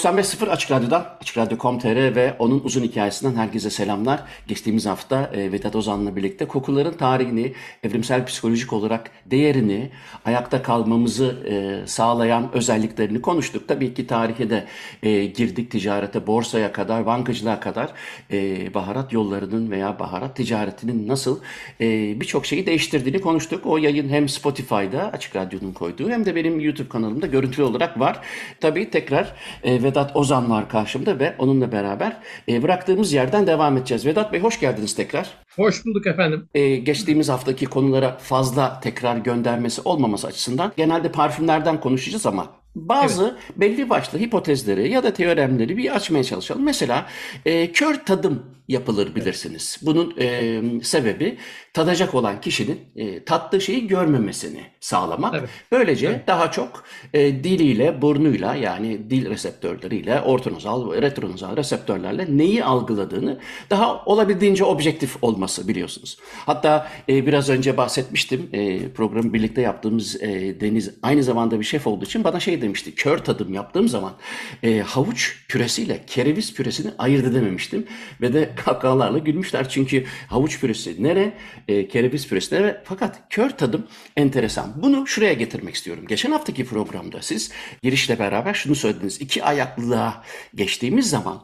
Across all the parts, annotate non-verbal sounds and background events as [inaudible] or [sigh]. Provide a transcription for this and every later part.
95.0 Açık Radyo'dan, Açık Radyo.com.tr ve onun uzun hikayesinden herkese selamlar. Geçtiğimiz hafta e, Vedat Ozan'la birlikte kokuların tarihini, evrimsel psikolojik olarak değerini, ayakta kalmamızı e, sağlayan özelliklerini konuştuk. Tabii ki tarihe de e, girdik, ticarete, borsaya kadar, bankacılığa kadar e, baharat yollarının veya baharat ticaretinin nasıl e, birçok şeyi değiştirdiğini konuştuk. O yayın hem Spotify'da Açık Radyo'nun koyduğu hem de benim YouTube kanalımda görüntülü olarak var. Tabii tekrar e, Vedat Ozan var karşımda ve onunla beraber e, bıraktığımız yerden devam edeceğiz. Vedat Bey hoş geldiniz tekrar. Hoş bulduk efendim. E, geçtiğimiz haftaki konulara fazla tekrar göndermesi olmaması açısından genelde parfümlerden konuşacağız ama bazı evet. belli başlı hipotezleri ya da teoremleri bir açmaya çalışalım. Mesela e, kör tadım yapılır bilirsiniz. Bunun e, sebebi tadacak olan kişinin e, tattığı şeyi görmemesini sağlamak. Evet. Böylece evet. daha çok e, diliyle, burnuyla yani dil reseptörleriyle, ortonozal, retronozal reseptörlerle neyi algıladığını daha olabildiğince objektif olması biliyorsunuz. Hatta e, biraz önce bahsetmiştim e, programı birlikte yaptığımız e, Deniz aynı zamanda bir şef olduğu için bana şey demişti. Kör tadım yaptığım zaman e, havuç püresiyle kereviz püresini ayırt edememiştim ve de kahkahalarla gülmüşler. Çünkü havuç püresi nere, e, kereviz püresi nere. Fakat kör tadım enteresan. Bunu şuraya getirmek istiyorum. Geçen haftaki programda siz girişle beraber şunu söylediniz. İki ayaklılığa geçtiğimiz zaman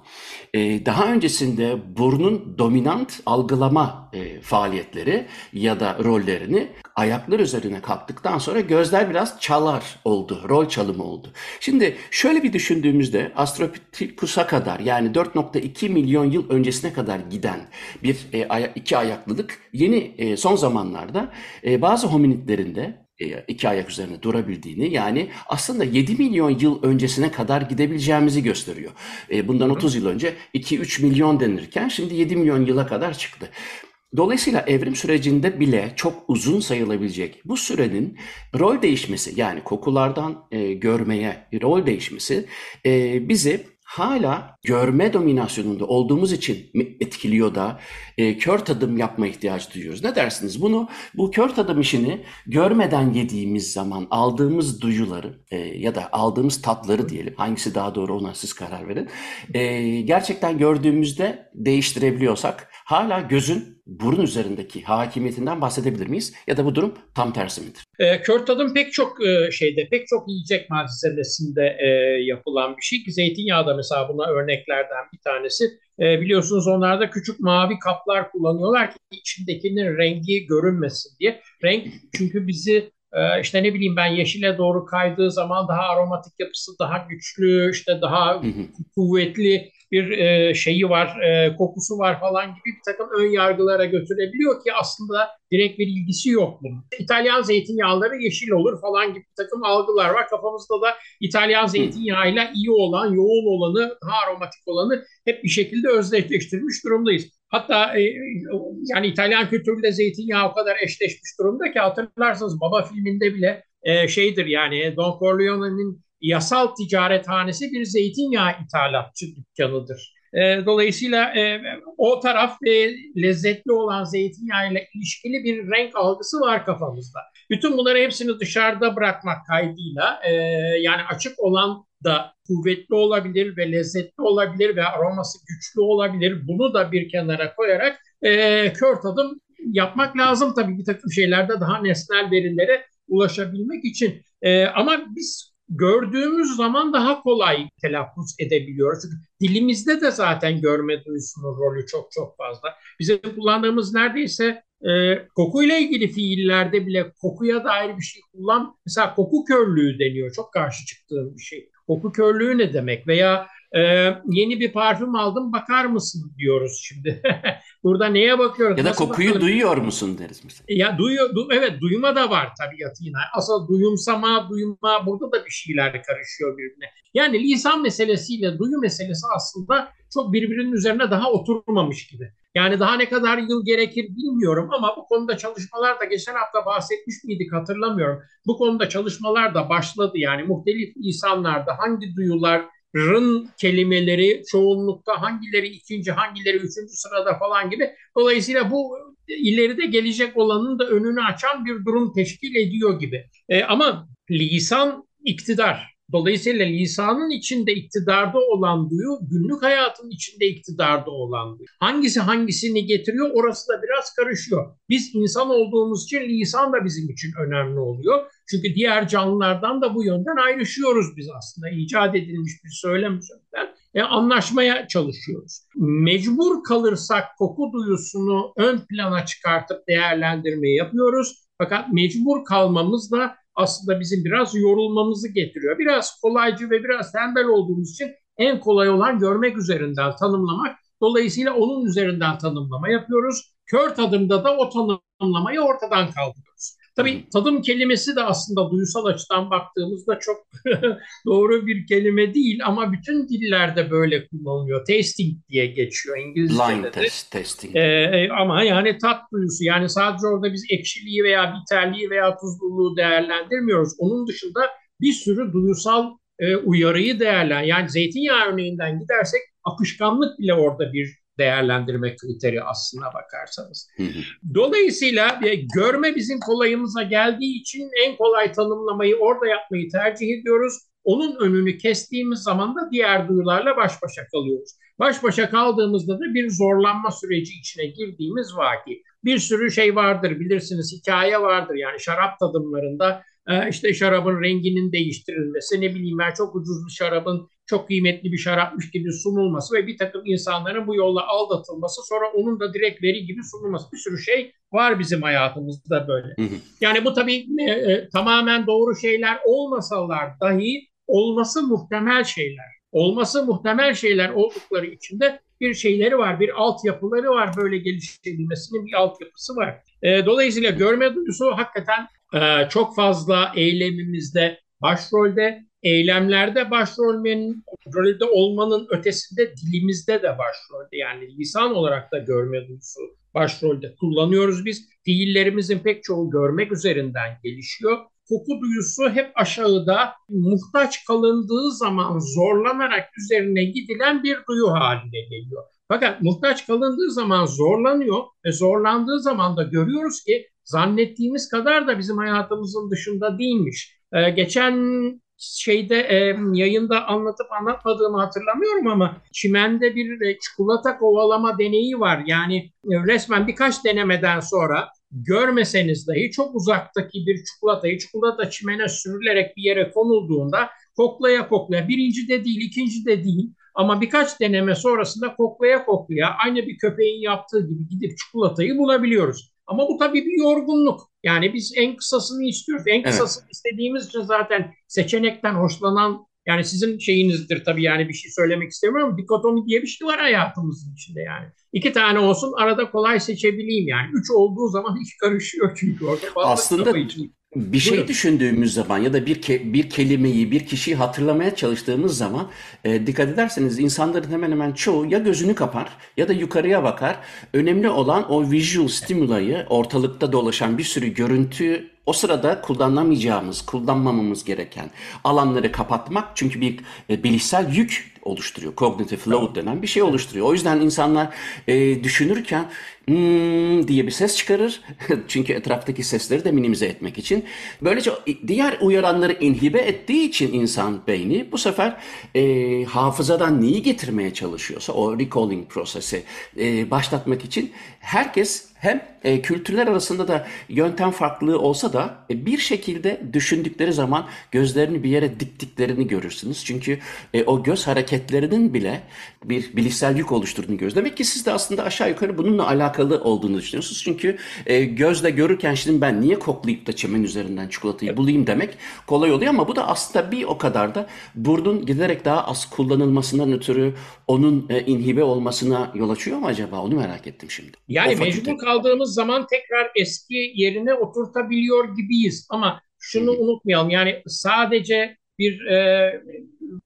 daha öncesinde burnun dominant algılama e, faaliyetleri ya da rollerini ayaklar üzerine kalktıktan sonra gözler biraz çalar oldu. Rol çalımı oldu. Şimdi şöyle bir düşündüğümüzde Astropithecus'a kadar yani 4.2 milyon yıl öncesine kadar giden bir e, iki ayaklılık yeni e, son zamanlarda bazı hominidlerinde iki ayak üzerine durabildiğini yani aslında 7 milyon yıl öncesine kadar gidebileceğimizi gösteriyor. E, bundan 30 yıl önce 2-3 milyon denirken şimdi 7 milyon yıla kadar çıktı. Dolayısıyla evrim sürecinde bile çok uzun sayılabilecek bu sürenin rol değişmesi yani kokulardan e, görmeye rol değişmesi e, bizi hala görme dominasyonunda olduğumuz için etkiliyor da e, kör tadım yapma ihtiyacı duyuyoruz. Ne dersiniz? Bunu bu kör tadım işini görmeden yediğimiz zaman aldığımız duyuları e, ya da aldığımız tatları diyelim hangisi daha doğru ona siz karar verin. E, gerçekten gördüğümüzde değiştirebiliyorsak hala gözün burun üzerindeki hakimiyetinden bahsedebilir miyiz? Ya da bu durum tam tersi midir? E, kör tadım pek çok e, şeyde, pek çok yiyecek malzemesinde e, yapılan bir şey. Zeytinyağı da mesela buna örneklerden bir tanesi. E, biliyorsunuz onlarda küçük mavi kaplar kullanıyorlar ki içindekinin rengi görünmesin diye. Renk çünkü bizi e, işte ne bileyim ben yeşile doğru kaydığı zaman daha aromatik yapısı daha güçlü, işte daha kuvvetli bir e, şeyi var, e, kokusu var falan gibi bir takım ön yargılara götürebiliyor ki aslında direkt bir ilgisi yok bunun. İtalyan zeytinyağları yeşil olur falan gibi bir takım algılar var. Kafamızda da İtalyan zeytinyağıyla iyi olan, yoğun olanı, daha aromatik olanı hep bir şekilde özdeşleştirmiş durumdayız. Hatta e, yani İtalyan kültürüyle zeytinyağı o kadar eşleşmiş durumda ki hatırlarsanız Baba filminde bile e, şeydir yani Don Corleone'nin yasal ticarethanesi bir zeytinyağı ithalatçı dükkanıdır. E, dolayısıyla e, o taraf e, lezzetli olan zeytinyağı ile ilişkili bir renk algısı var kafamızda. Bütün bunları hepsini dışarıda bırakmak kaydıyla e, yani açık olan da kuvvetli olabilir ve lezzetli olabilir ve aroması güçlü olabilir. Bunu da bir kenara koyarak e, kör tadım yapmak lazım tabii bir takım şeylerde daha nesnel verilere ulaşabilmek için. Ama biz gördüğümüz zaman daha kolay telaffuz edebiliyoruz. Çünkü dilimizde de zaten görme duyusunun rolü çok çok fazla. Bize kullandığımız neredeyse e, kokuyla ilgili fiillerde bile kokuya dair bir şey kullan. Mesela koku körlüğü deniyor. Çok karşı çıktığım bir şey. Koku körlüğü ne demek? Veya Ee, yeni bir parfüm aldım bakar mısın diyoruz şimdi. [laughs] Burada neye bakıyoruz? Ya da Nasıl kokuyu bakalım? duyuyor musun deriz mesela. Ya duyuyor, du- evet duyma da var tabiatı yine. Asıl duyumsama, duyma burada da bir şeyler karışıyor birbirine. Yani lisan meselesiyle duyu meselesi aslında çok birbirinin üzerine daha oturmamış gibi. Yani daha ne kadar yıl gerekir bilmiyorum ama bu konuda çalışmalar da geçen hafta bahsetmiş miydik hatırlamıyorum. Bu konuda çalışmalar da başladı yani muhtelif lisanlarda hangi duyuların kelimeleri çoğunlukta hangileri ikinci hangileri üçüncü sırada falan gibi. Dolayısıyla bu ileride gelecek olanın da önünü açan bir durum teşkil ediyor gibi. E, ama lisan iktidar. Dolayısıyla lisanın içinde iktidarda olan duyu, günlük hayatın içinde iktidarda olan duyu. Hangisi hangisini getiriyor orası da biraz karışıyor. Biz insan olduğumuz için lisan da bizim için önemli oluyor. Çünkü diğer canlılardan da bu yönden ayrışıyoruz biz aslında. İcat edilmiş bir söylem üzerinden e, anlaşmaya çalışıyoruz. Mecbur kalırsak koku duyusunu ön plana çıkartıp değerlendirmeyi yapıyoruz. Fakat mecbur kalmamız da aslında bizim biraz yorulmamızı getiriyor. Biraz kolaycı ve biraz tembel olduğumuz için en kolay olan görmek üzerinden tanımlamak. Dolayısıyla onun üzerinden tanımlama yapıyoruz. Kör tadımda da o tanımlamayı ortadan kaldırıyoruz. Tabii tadım kelimesi de aslında duysal açıdan baktığımızda çok [laughs] doğru bir kelime değil ama bütün dillerde böyle kullanılıyor. Tasting diye geçiyor İngilizce'de Blind de. test, testing. Ee, ama yani tat duyusu yani sadece orada biz ekşiliği veya biterliği veya tuzluluğu değerlendirmiyoruz. Onun dışında bir sürü duyusal e, uyarıyı değerlen. Yani zeytinyağı örneğinden gidersek akışkanlık bile orada bir değerlendirme kriteri aslına bakarsanız. Dolayısıyla e, görme bizim kolayımıza geldiği için en kolay tanımlamayı orada yapmayı tercih ediyoruz. Onun önünü kestiğimiz zaman da diğer duyularla baş başa kalıyoruz. Baş başa kaldığımızda da bir zorlanma süreci içine girdiğimiz vaki. Bir sürü şey vardır bilirsiniz hikaye vardır yani şarap tadımlarında e, işte şarabın renginin değiştirilmesi ne bileyim ben çok ucuz bir şarabın çok kıymetli bir şarapmış gibi sunulması ve bir takım insanların bu yolla aldatılması sonra onun da direkt veri gibi sunulması bir sürü şey var bizim hayatımızda böyle. Hı hı. Yani bu tabii e, e, tamamen doğru şeyler olmasalar dahi olması muhtemel şeyler. Olması muhtemel şeyler oldukları için de bir şeyleri var, bir altyapıları var böyle geliştirilmesinin bir altyapısı var. E, dolayısıyla görme duyusu hakikaten e, çok fazla eylemimizde başrolde, eylemlerde başrolmenin rolde olmanın ötesinde dilimizde de başrolde. Yani lisan olarak da görme duyusu başrolde kullanıyoruz biz. Fiillerimizin pek çoğu görmek üzerinden gelişiyor. Koku duyusu hep aşağıda muhtaç kalındığı zaman zorlanarak üzerine gidilen bir duyu haline geliyor. Fakat muhtaç kalındığı zaman zorlanıyor ve zorlandığı zaman da görüyoruz ki zannettiğimiz kadar da bizim hayatımızın dışında değilmiş. Ee, geçen şeyde e, yayında anlatıp anlatmadığımı hatırlamıyorum ama çimende bir e, çikolata kovalama deneyi var. Yani e, resmen birkaç denemeden sonra görmeseniz dahi çok uzaktaki bir çikolatayı çikolata çimene sürülerek bir yere konulduğunda koklaya koklaya birinci de değil ikinci de değil ama birkaç deneme sonrasında koklaya koklaya aynı bir köpeğin yaptığı gibi gidip çikolatayı bulabiliyoruz. Ama bu tabii bir yorgunluk. Yani biz en kısasını istiyoruz. En kısasını evet. istediğimiz için zaten seçenekten hoşlanan yani sizin şeyinizdir tabii yani bir şey söylemek istemiyorum. Dikotomi diye bir şey var hayatımızın içinde yani. İki tane olsun arada kolay seçebileyim yani. Üç olduğu zaman hiç karışıyor çünkü orada. Aslında bir şey Buyurun. düşündüğümüz zaman ya da bir ke- bir kelimeyi, bir kişiyi hatırlamaya çalıştığımız zaman e, dikkat ederseniz insanların hemen hemen çoğu ya gözünü kapar ya da yukarıya bakar. Önemli olan o visual stimulayı, ortalıkta dolaşan bir sürü görüntü o sırada kullanamayacağımız, kullanmamamız gereken alanları kapatmak çünkü bir e, bilişsel yük oluşturuyor. Cognitive load denen bir şey oluşturuyor. O yüzden insanlar e, düşünürken hmm diye bir ses çıkarır. [laughs] çünkü etraftaki sesleri de minimize etmek için. Böylece diğer uyaranları inhibe ettiği için insan beyni bu sefer e, hafızadan neyi getirmeye çalışıyorsa o recalling prosesi e, başlatmak için herkes hem e, kültürler arasında da yöntem farklılığı olsa da e, bir şekilde düşündükleri zaman gözlerini bir yere diktiklerini görürsünüz. Çünkü e, o göz hareketi hareketlerinin bile bir bilişsel yük oluşturduğunu görüyoruz. Demek ki siz de aslında aşağı yukarı bununla alakalı olduğunu düşünüyorsunuz. Çünkü e, gözle görürken şimdi ben niye koklayıp da çemen üzerinden çikolatayı bulayım demek kolay oluyor ama bu da aslında bir o kadar da burnun giderek daha az kullanılmasından ötürü onun e, inhibe olmasına yol açıyor mu acaba? Onu merak ettim şimdi. Yani mecbur kaldığımız zaman tekrar eski yerine oturtabiliyor gibiyiz ama şunu unutmayalım yani sadece bir e,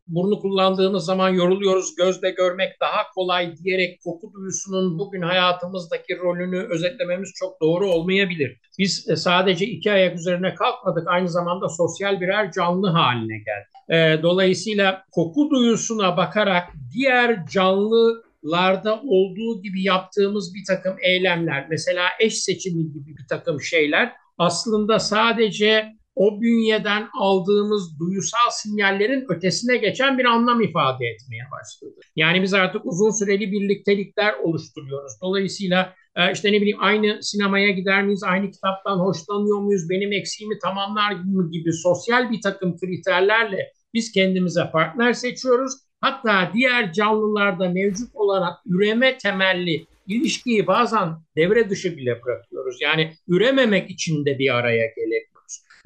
burnu kullandığımız zaman yoruluyoruz, gözle görmek daha kolay diyerek koku duyusunun bugün hayatımızdaki rolünü özetlememiz çok doğru olmayabilir. Biz e, sadece iki ayak üzerine kalkmadık, aynı zamanda sosyal birer canlı haline geldik. E, dolayısıyla koku duyusuna bakarak diğer canlılarda olduğu gibi yaptığımız bir takım eylemler, mesela eş seçimi gibi bir takım şeyler aslında sadece o bünyeden aldığımız duyusal sinyallerin ötesine geçen bir anlam ifade etmeye başladı. Yani biz artık uzun süreli birliktelikler oluşturuyoruz. Dolayısıyla e, işte ne bileyim aynı sinemaya gider miyiz, aynı kitaptan hoşlanıyor muyuz, benim eksiğimi tamamlar mı gibi sosyal bir takım kriterlerle biz kendimize partner seçiyoruz. Hatta diğer canlılarda mevcut olarak üreme temelli ilişkiyi bazen devre dışı bile bırakıyoruz. Yani ürememek için de bir araya gelebiliyoruz.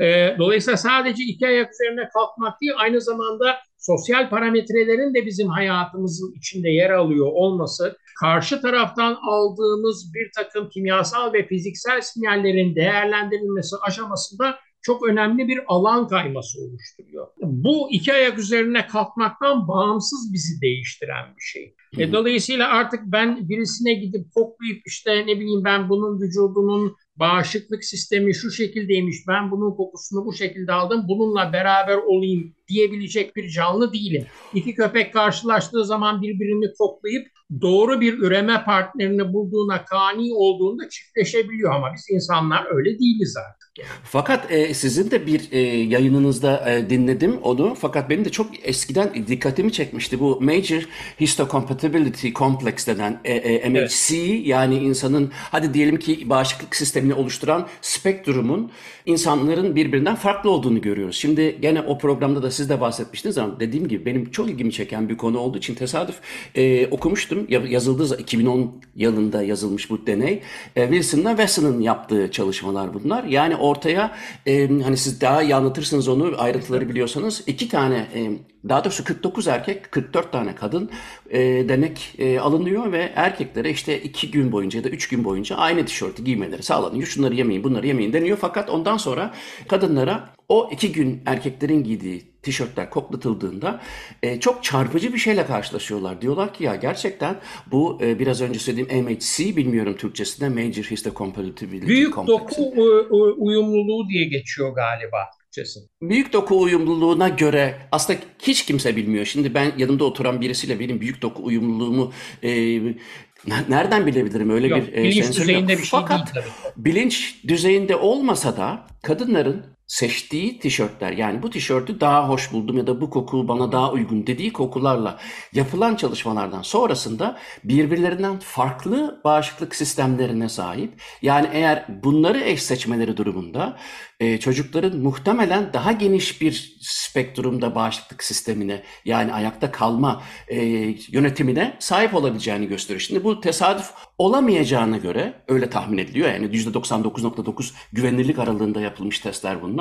E, dolayısıyla sadece iki ayak üzerine kalkmak değil, aynı zamanda sosyal parametrelerin de bizim hayatımızın içinde yer alıyor olması, karşı taraftan aldığımız bir takım kimyasal ve fiziksel sinyallerin değerlendirilmesi aşamasında çok önemli bir alan kayması oluşturuyor. Bu iki ayak üzerine kalkmaktan bağımsız bizi değiştiren bir şey. E, dolayısıyla artık ben birisine gidip koklayıp işte ne bileyim ben bunun vücudunun bağışıklık sistemi şu şekildeymiş, ben bunun kokusunu bu şekilde aldım, bununla beraber olayım diyebilecek bir canlı değilim. İki köpek karşılaştığı zaman birbirini koklayıp doğru bir üreme partnerini bulduğuna kani olduğunda çiftleşebiliyor ama biz insanlar öyle değiliz artık. Fakat e, sizin de bir e, yayınınızda e, dinledim onu. Fakat benim de çok eskiden dikkatimi çekmişti. Bu Major Histocompatibility Complex denen e, e, MHC evet. yani insanın hadi diyelim ki bağışıklık sistemini oluşturan spektrumun insanların birbirinden farklı olduğunu görüyoruz. Şimdi gene o programda da siz de bahsetmiştiniz ama dediğim gibi benim çok ilgimi çeken bir konu olduğu için tesadüf e, okumuştum. Yazıldığı 2010 yılında yazılmış bu deney. E, Wilson'la Wesson'ın yaptığı çalışmalar bunlar. Yani ortaya e, hani siz daha iyi anlatırsınız onu ayrıntıları biliyorsanız iki tane e, daha doğrusu 49 erkek 44 tane kadın e, denek e, alınıyor ve erkeklere işte iki gün boyunca ya da üç gün boyunca aynı tişörtü giymeleri sağlanıyor. Şunları yemeyin bunları yemeyin deniyor fakat ondan sonra kadınlara o iki gün erkeklerin giydiği tişörtler koklatıldığında e, çok çarpıcı bir şeyle karşılaşıyorlar. Diyorlar ki ya gerçekten bu e, biraz önce söylediğim MHC bilmiyorum Türkçesinde Major Histocompatibility Büyük doku uyumluluğu diye geçiyor galiba. Türkçesi. Büyük doku uyumluluğuna göre aslında hiç kimse bilmiyor. Şimdi ben yanımda oturan birisiyle benim büyük doku uyumluluğumu e, nereden bilebilirim öyle yok, bir e, bilinç düzeyinde bir şey Fakat değil tabii. bilinç düzeyinde olmasa da kadınların seçtiği tişörtler yani bu tişörtü daha hoş buldum ya da bu koku bana daha uygun dediği kokularla yapılan çalışmalardan sonrasında birbirlerinden farklı bağışıklık sistemlerine sahip. Yani eğer bunları eş seçmeleri durumunda e, çocukların muhtemelen daha geniş bir spektrumda bağışıklık sistemine yani ayakta kalma e, yönetimine sahip olabileceğini gösteriyor. Şimdi bu tesadüf olamayacağına göre öyle tahmin ediliyor. Yani %99.9 güvenilirlik aralığında yapılmış testler bunlar.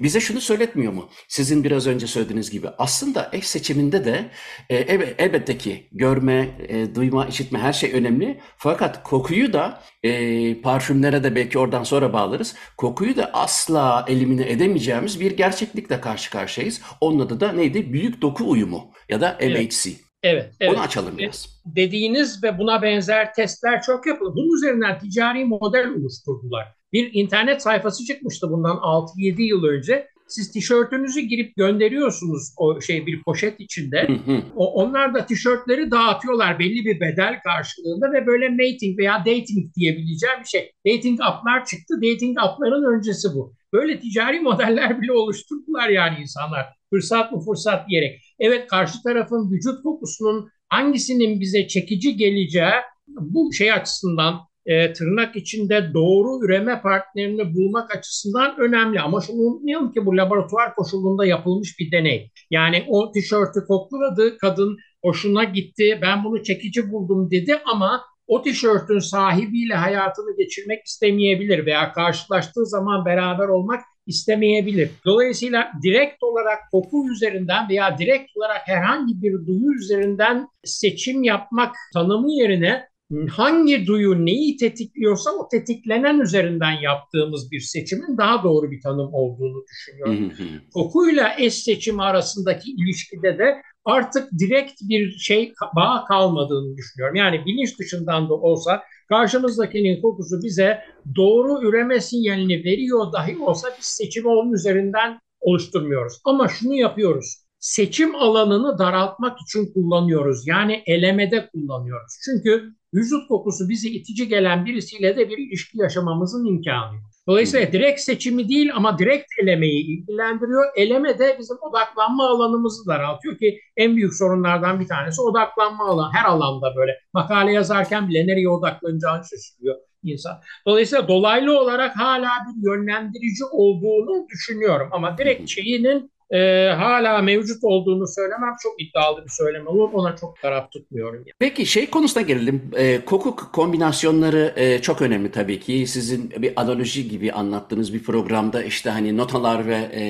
Bize şunu söyletmiyor mu? Sizin biraz önce söylediğiniz gibi aslında eş seçiminde de e, elbette ki görme, e, duyma, işitme her şey önemli. Fakat kokuyu da e, parfümlere de belki oradan sonra bağlarız. Kokuyu da asla elimine edemeyeceğimiz bir gerçeklikle karşı karşıyayız. Onun adı da neydi? Büyük doku uyumu ya da MHC. Evet. Evet, evet. Onu açalım biraz. Dediğiniz ve buna benzer testler çok yapıldı. Bunun üzerinden ticari model oluşturdular. Bir internet sayfası çıkmıştı bundan 6-7 yıl önce. Siz tişörtünüzü girip gönderiyorsunuz o şey bir poşet içinde. O, onlar da tişörtleri dağıtıyorlar belli bir bedel karşılığında ve böyle mating veya dating diyebileceğim bir şey. Dating app'lar çıktı. Dating app'ların öncesi bu. Böyle ticari [laughs] modeller bile oluşturdular yani insanlar. Fırsat mı fırsat diyerek. Evet karşı tarafın vücut kokusunun hangisinin bize çekici geleceği bu şey açısından e, tırnak içinde doğru üreme partnerini bulmak açısından önemli. Ama şunu unutmayalım ki bu laboratuvar koşulunda yapılmış bir deney. Yani o tişörtü kokladı kadın hoşuna gitti, ben bunu çekici buldum dedi ama o tişörtün sahibiyle hayatını geçirmek istemeyebilir veya karşılaştığı zaman beraber olmak istemeyebilir. Dolayısıyla direkt olarak koku üzerinden veya direkt olarak herhangi bir duyu üzerinden seçim yapmak tanımı yerine hangi duyu neyi tetikliyorsa o tetiklenen üzerinden yaptığımız bir seçimin daha doğru bir tanım olduğunu düşünüyorum. Kokuyla eş seçimi arasındaki ilişkide de artık direkt bir şey bağ kalmadığını düşünüyorum. Yani bilinç dışından da olsa karşımızdakinin kokusu bize doğru üreme sinyalini veriyor dahi olsa biz seçimi onun üzerinden oluşturmuyoruz. Ama şunu yapıyoruz. Seçim alanını daraltmak için kullanıyoruz. Yani elemede kullanıyoruz. Çünkü vücut kokusu bizi itici gelen birisiyle de bir ilişki yaşamamızın imkanı yok. Dolayısıyla direkt seçimi değil ama direkt elemeyi ilgilendiriyor. Eleme de bizim odaklanma alanımızı daraltıyor ki en büyük sorunlardan bir tanesi odaklanma alanı. Her alanda böyle makale yazarken bile nereye odaklanacağını şaşırıyor insan. Dolayısıyla dolaylı olarak hala bir yönlendirici olduğunu düşünüyorum ama direkt şeyinin e, hala mevcut olduğunu söylemem çok iddialı bir söylem olur. Ona çok taraf tutmuyorum. Yani. Peki şey konusuna gelelim. E, koku kombinasyonları e, çok önemli tabii ki. Sizin bir analoji gibi anlattığınız bir programda işte hani notalar ve e,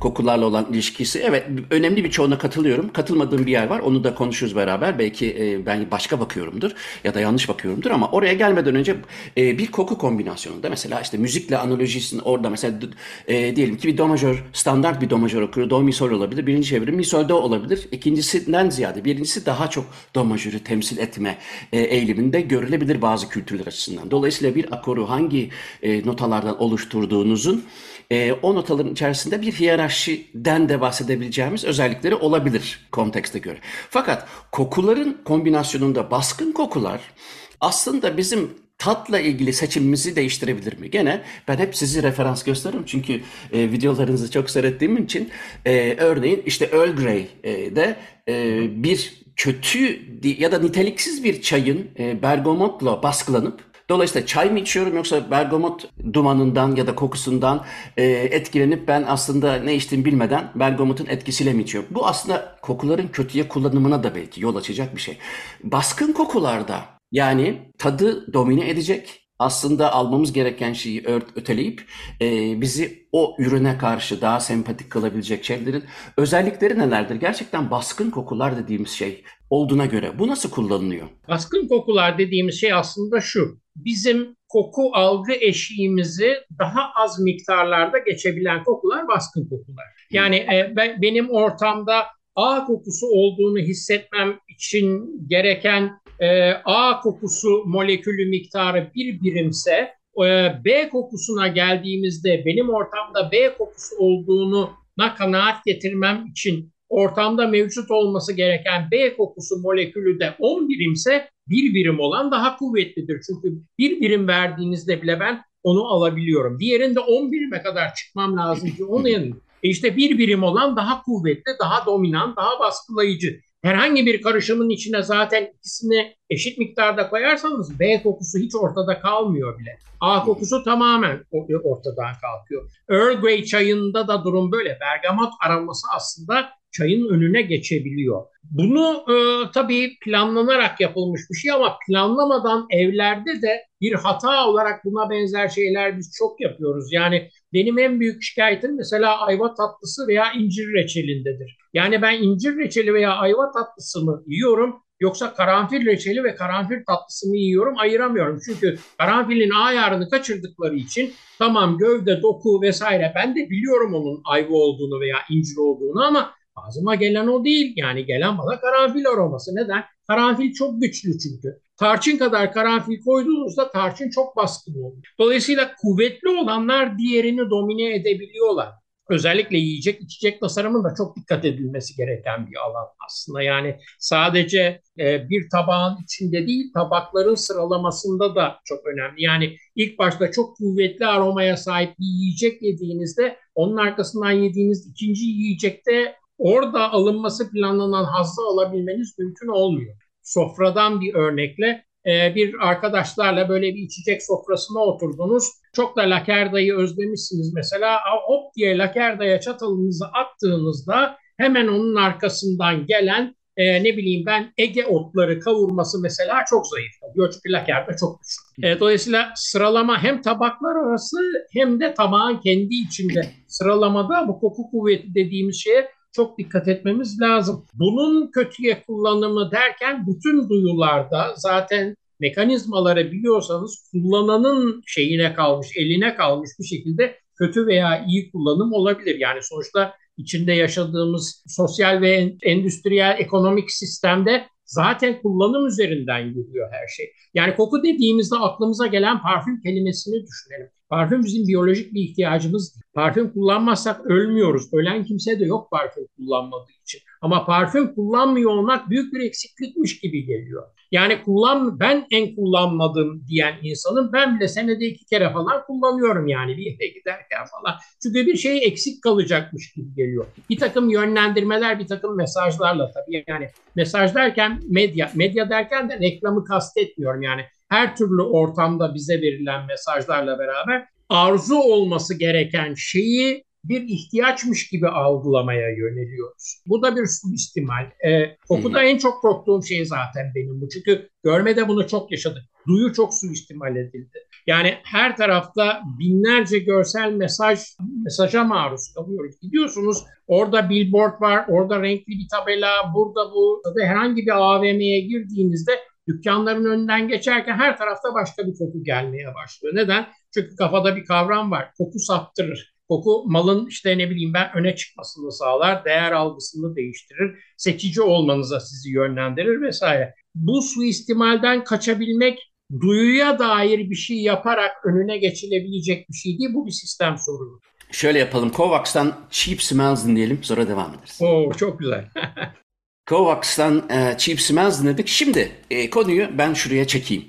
kokularla olan ilişkisi. Evet önemli bir çoğuna katılıyorum. Katılmadığım bir yer var. Onu da konuşuruz beraber. Belki e, ben başka bakıyorumdur ya da yanlış bakıyorumdur ama oraya gelmeden önce e, bir koku kombinasyonunda mesela işte müzikle analojisini orada mesela e, diyelim ki bir do majör standart bir do majör okuyor. Do mi sol olabilir. Birinci çevrim mi sol do olabilir. İkincisinden ziyade birincisi daha çok do majörü temsil etme e, eğiliminde görülebilir bazı kültürler açısından. Dolayısıyla bir akoru hangi e, notalardan oluşturduğunuzun e, o notaların içerisinde bir hiyerarşiden de bahsedebileceğimiz özellikleri olabilir kontekste göre. Fakat kokuların kombinasyonunda baskın kokular aslında bizim tatla ilgili seçimimizi değiştirebilir mi? Gene ben hep sizi referans gösteririm çünkü e, videolarınızı çok seyrettiğim için e, örneğin işte Earl Grey'de e, bir kötü ya da niteliksiz bir çayın e, bergamotla baskılanıp Dolayısıyla çay mı içiyorum yoksa bergamot dumanından ya da kokusundan e, etkilenip ben aslında ne içtiğimi bilmeden bergamotun etkisiyle mi içiyorum? Bu aslında kokuların kötüye kullanımına da belki yol açacak bir şey. Baskın kokularda yani tadı domine edecek. Aslında almamız gereken şeyi öteleyip e, bizi o ürüne karşı daha sempatik kılabilecek şeylerin özellikleri nelerdir? Gerçekten baskın kokular dediğimiz şey olduğuna göre bu nasıl kullanılıyor? Baskın kokular dediğimiz şey aslında şu. Bizim koku algı eşiğimizi daha az miktarlarda geçebilen kokular baskın kokular. Yani e, ben, benim ortamda A kokusu olduğunu hissetmem için gereken e, A kokusu molekülü miktarı bir birimse e, B kokusuna geldiğimizde benim ortamda B kokusu olduğunu na kanaat getirmem için ortamda mevcut olması gereken B kokusu molekülü de 10 birimse bir birim olan daha kuvvetlidir. Çünkü bir birim verdiğinizde bile ben onu alabiliyorum. Diğerinde 10 birime kadar çıkmam lazım ki onun e işte bir birim olan daha kuvvetli, daha dominant, daha baskılayıcı. Herhangi bir karışımın içine zaten ikisini eşit miktarda koyarsanız B kokusu hiç ortada kalmıyor bile. A kokusu tamamen ortadan kalkıyor. Earl Grey çayında da durum böyle. Bergamot aroması aslında çayın önüne geçebiliyor. Bunu e, tabii planlanarak yapılmış bir şey ama planlamadan evlerde de bir hata olarak buna benzer şeyler biz çok yapıyoruz. Yani benim en büyük şikayetim mesela ayva tatlısı veya incir reçelindedir. Yani ben incir reçeli veya ayva tatlısı mı yiyorum yoksa karanfil reçeli ve karanfil tatlısı mı yiyorum ayıramıyorum. Çünkü karanfilin ayarını kaçırdıkları için tamam gövde, doku vesaire ben de biliyorum onun ayva olduğunu veya incir olduğunu ama Ağzıma gelen o değil. Yani gelen bana karanfil aroması. Neden? Karanfil çok güçlü çünkü. Tarçın kadar karanfil koyduğunuzda tarçın çok baskın oluyor. Dolayısıyla kuvvetli olanlar diğerini domine edebiliyorlar. Özellikle yiyecek içecek tasarımın da çok dikkat edilmesi gereken bir alan aslında. Yani sadece e, bir tabağın içinde değil tabakların sıralamasında da çok önemli. Yani ilk başta çok kuvvetli aromaya sahip bir yiyecek yediğinizde onun arkasından yediğiniz ikinci yiyecekte orada alınması planlanan hazzı alabilmeniz mümkün olmuyor. Sofradan bir örnekle e, bir arkadaşlarla böyle bir içecek sofrasına oturdunuz. Çok da lakerdayı özlemişsiniz mesela. Hop diye lakerdaya çatalınızı attığınızda hemen onun arkasından gelen e, ne bileyim ben Ege otları kavurması mesela çok zayıf. Göç plakerde çok düşük. E, dolayısıyla sıralama hem tabaklar arası hem de tabağın kendi içinde sıralamada bu koku kuvveti dediğimiz şeye çok dikkat etmemiz lazım. Bunun kötüye kullanımı derken bütün duyularda zaten mekanizmaları biliyorsanız kullananın şeyine kalmış, eline kalmış bir şekilde kötü veya iyi kullanım olabilir. Yani sonuçta içinde yaşadığımız sosyal ve endüstriyel ekonomik sistemde zaten kullanım üzerinden yürüyor her şey. Yani koku dediğimizde aklımıza gelen parfüm kelimesini düşünelim. Parfüm bizim biyolojik bir ihtiyacımız. Parfüm kullanmazsak ölmüyoruz. Ölen kimse de yok parfüm kullanmadığı için. Ama parfüm kullanmıyor olmak büyük bir eksiklikmiş gibi geliyor. Yani kullan ben en kullanmadım diyen insanım. Ben bile senede iki kere falan kullanıyorum yani bir yere giderken falan. Çünkü bir şey eksik kalacakmış gibi geliyor. Bir takım yönlendirmeler, bir takım mesajlarla tabii yani mesaj derken medya, medya derken de reklamı kastetmiyorum yani her türlü ortamda bize verilen mesajlarla beraber arzu olması gereken şeyi bir ihtiyaçmış gibi algılamaya yöneliyoruz. Bu da bir suistimal. E, kokuda en çok korktuğum şey zaten benim bu. Çünkü görmede bunu çok yaşadık. Duyu çok suistimal edildi. Yani her tarafta binlerce görsel mesaj mesaja maruz kalıyoruz. Gidiyorsunuz orada billboard var, orada renkli bir tabela, burada bu. Herhangi bir AVM'ye girdiğinizde dükkanların önünden geçerken her tarafta başka bir koku gelmeye başlıyor. Neden? Çünkü kafada bir kavram var. Koku saptırır. Koku malın işte ne bileyim ben öne çıkmasını sağlar, değer algısını değiştirir, seçici olmanıza sizi yönlendirir vesaire. Bu suistimalden kaçabilmek duyuya dair bir şey yaparak önüne geçilebilecek bir şey değil. Bu bir sistem sorunu. Şöyle yapalım. Kovacs'tan Cheap Smells dinleyelim sonra devam ederiz. Oo, çok güzel. [laughs] Kovacs'tan e, Cheap Smells dinledik. Şimdi e, konuyu ben şuraya çekeyim.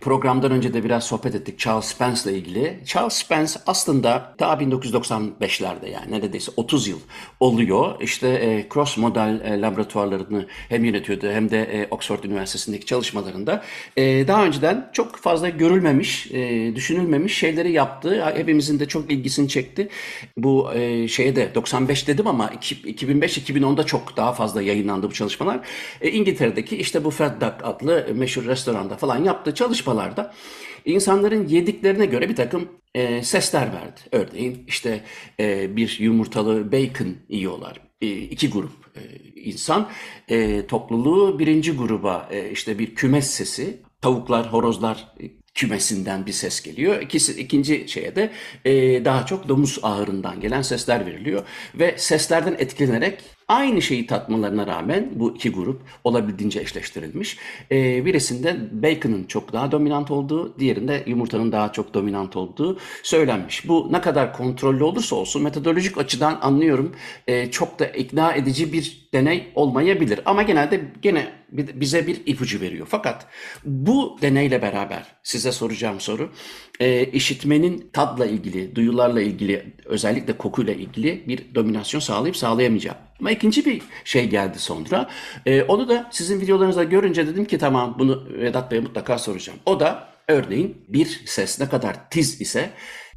Programdan önce de biraz sohbet ettik Charles Spence ile ilgili. Charles Spence aslında daha 1995'lerde yani neredeyse 30 yıl oluyor. İşte e, cross model e, laboratuvarlarını hem yönetiyordu hem de e, Oxford Üniversitesi'ndeki çalışmalarında e, daha önceden çok fazla görülmemiş, e, düşünülmemiş şeyleri yaptı. Hepimizin de çok ilgisini çekti. Bu e, şeye de 95 dedim ama 2005-2010'da çok daha fazla yayınlandı çalışmalar. E, İngiltere'deki işte bu Fred Duck adlı meşhur restoranda falan yaptığı çalışmalarda insanların yediklerine göre bir takım e, sesler verdi. Örneğin işte e, bir yumurtalı bacon yiyorlar. E, iki grup e, insan e, topluluğu birinci gruba e, işte bir kümes sesi tavuklar, horozlar kümesinden bir ses geliyor. İkisi, ikinci şeye de e, daha çok domuz ağırından gelen sesler veriliyor. Ve seslerden etkilenerek aynı şeyi tatmalarına rağmen bu iki grup olabildiğince eşleştirilmiş. E, birisinde bacon'ın çok daha dominant olduğu, diğerinde yumurtanın daha çok dominant olduğu söylenmiş. Bu ne kadar kontrollü olursa olsun metodolojik açıdan anlıyorum e, çok da ikna edici bir deney olmayabilir. Ama genelde gene bize bir ipucu veriyor. Fakat bu deneyle beraber size soracağım soru e, işitmenin tadla ilgili, duyularla ilgili, özellikle kokuyla ilgili bir dominasyon sağlayıp sağlayamayacağı. Ama ikinci bir şey geldi sonra. E, onu da sizin videolarınızda görünce dedim ki tamam bunu Vedat Bey'e mutlaka soracağım. O da örneğin bir ses ne kadar tiz ise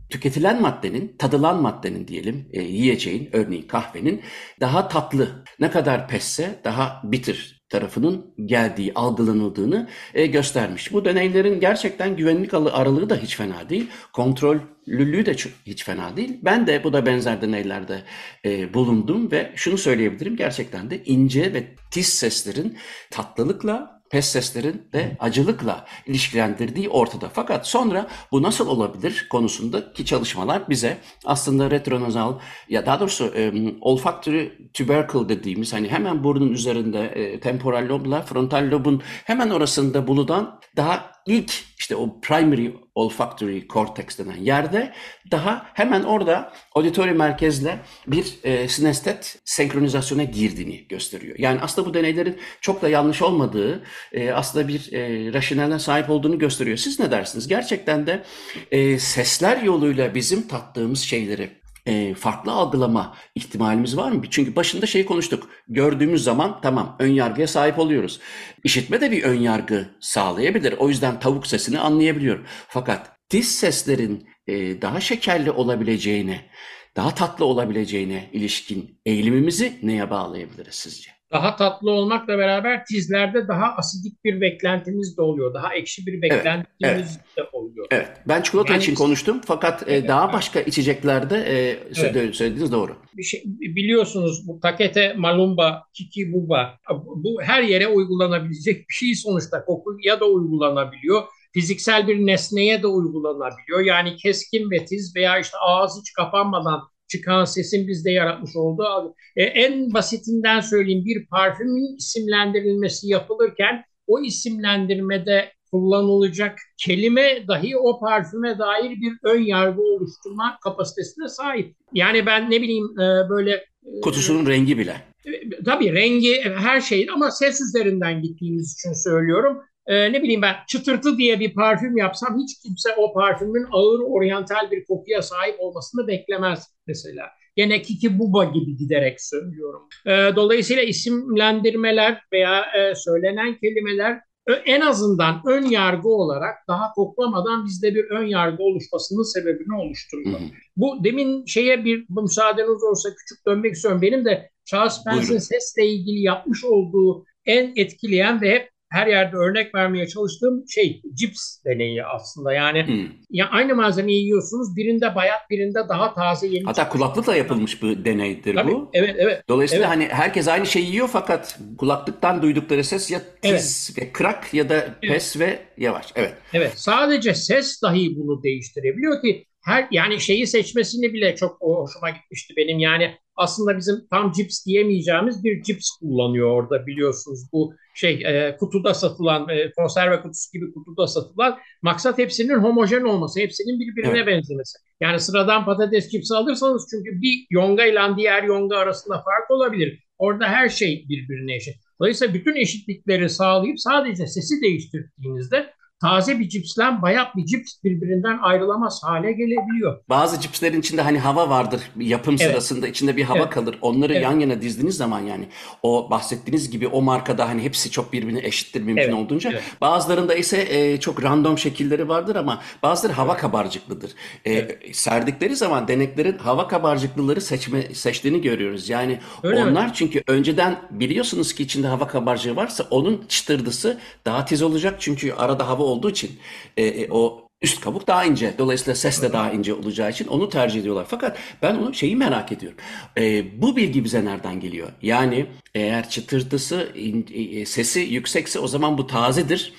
tüketilen maddenin, tadılan maddenin diyelim, e, yiyeceğin, örneğin kahvenin daha tatlı, ne kadar pesse daha bitir tarafının geldiği, algılanıldığını e, göstermiş. Bu deneylerin gerçekten güvenlik aralığı da hiç fena değil. Kontrollülüğü de hiç fena değil. Ben de bu da benzer deneylerde e, bulundum ve şunu söyleyebilirim. Gerçekten de ince ve tiz seslerin tatlılıkla pes seslerin de acılıkla ilişkilendirdiği ortada. Fakat sonra bu nasıl olabilir konusundaki çalışmalar bize aslında retronazal ya daha doğrusu e, olfactory tubercle dediğimiz hani hemen burnun üzerinde e, temporal lobla frontal lobun hemen orasında bulunan daha ilk işte o primary olfactory cortex denen yerde daha hemen orada auditori merkezle bir e, sinestet senkronizasyona girdiğini gösteriyor. Yani aslında bu deneylerin çok da yanlış olmadığı, e, aslında bir e, rasyonelden sahip olduğunu gösteriyor. Siz ne dersiniz? Gerçekten de e, sesler yoluyla bizim tattığımız şeyleri e, farklı algılama ihtimalimiz var mı? Çünkü başında şey konuştuk. Gördüğümüz zaman tamam ön yargıya sahip oluyoruz. İşitme de bir ön yargı sağlayabilir. O yüzden tavuk sesini anlayabiliyorum. Fakat tiz seslerin e, daha şekerli olabileceğine, daha tatlı olabileceğine ilişkin eğilimimizi neye bağlayabiliriz sizce? Daha tatlı olmakla beraber tizlerde daha asidik bir beklentimiz de oluyor. Daha ekşi bir beklentimiz evet, evet. de oluyor. Evet. Ben çikolata yani, için konuştum fakat e, evet, daha başka içeceklerde e, evet. söylediğiniz doğru. Bir şey, biliyorsunuz bu takete malumba, kiki buba bu her yere uygulanabilecek bir şey sonuçta. Kokuya da uygulanabiliyor fiziksel bir nesneye de uygulanabiliyor. Yani keskin ve tiz veya işte ağız hiç kapanmadan çıkan sesin bizde yaratmış olduğu e, en basitinden söyleyeyim bir parfümün isimlendirilmesi yapılırken o isimlendirmede kullanılacak kelime dahi o parfüme dair bir ön yargı oluşturma kapasitesine sahip. Yani ben ne bileyim e, böyle e, kutusunun rengi bile. E, tabii rengi her şey ama ses üzerinden gittiğimiz için söylüyorum e, ne bileyim ben çıtırtı diye bir parfüm yapsam hiç kimse o parfümün ağır oryantal bir kokuya sahip olmasını beklemez mesela. Gene Kiki Buba gibi giderek söylüyorum. E, dolayısıyla isimlendirmeler veya e, söylenen kelimeler en azından ön yargı olarak daha koklamadan bizde bir ön yargı oluşmasının sebebini. Hı hı. Bu demin şeye bir müsaadeniz olursa küçük dönmek istiyorum. Benim de Charles Pence'in sesle ilgili yapmış olduğu en etkileyen ve hep her yerde örnek vermeye çalıştığım şey cips deneyi aslında. Yani hmm. ya aynı malzemeyi yiyorsunuz. Birinde bayat, birinde daha taze yeni. Hatta kulaklıkla yapılmış bir deneydir Tabii, bu. Evet, evet. Dolayısıyla evet. hani herkes aynı şeyi yiyor fakat kulaklıktan duydukları ses ya tiz evet. ve kırak ya da evet. pes ve yavaş. Evet. Evet. Sadece ses dahi bunu değiştirebiliyor ki her yani şeyi seçmesini bile çok hoşuma gitmişti benim. Yani aslında bizim tam cips diyemeyeceğimiz bir cips kullanıyor orada biliyorsunuz. Bu şey e, kutuda satılan e, konserve kutusu gibi kutuda satılan maksat hepsinin homojen olması, hepsinin birbirine evet. benzemesi. Yani sıradan patates cipsi alırsanız çünkü bir yonga ile diğer yonga arasında fark olabilir. Orada her şey birbirine eşit. Dolayısıyla bütün eşitlikleri sağlayıp sadece sesi değiştirdiğinizde taze bir cipsle bayat bir cips birbirinden ayrılamaz hale gelebiliyor. Bazı cipslerin içinde hani hava vardır yapım evet. sırasında içinde bir hava evet. kalır. Onları evet. yan yana dizdiğiniz zaman yani o bahsettiğiniz gibi o markada hani hepsi çok birbirine eşittir mümkün evet. olduğunca. Evet. Bazılarında ise e, çok random şekilleri vardır ama bazıları hava evet. kabarcıklıdır. E, evet. Serdikleri zaman deneklerin hava kabarcıklıları seçme seçtiğini görüyoruz. Yani Öyle onlar mi? çünkü önceden biliyorsunuz ki içinde hava kabarcığı varsa onun çıtırdısı daha tiz olacak çünkü arada hava olduğu için e, e, o üst kabuk daha ince. Dolayısıyla ses de daha ince olacağı için onu tercih ediyorlar. Fakat ben onu şeyi merak ediyorum. E, bu bilgi bize nereden geliyor? Yani eğer çıtırtısı, in, e, sesi yüksekse o zaman bu tazedir.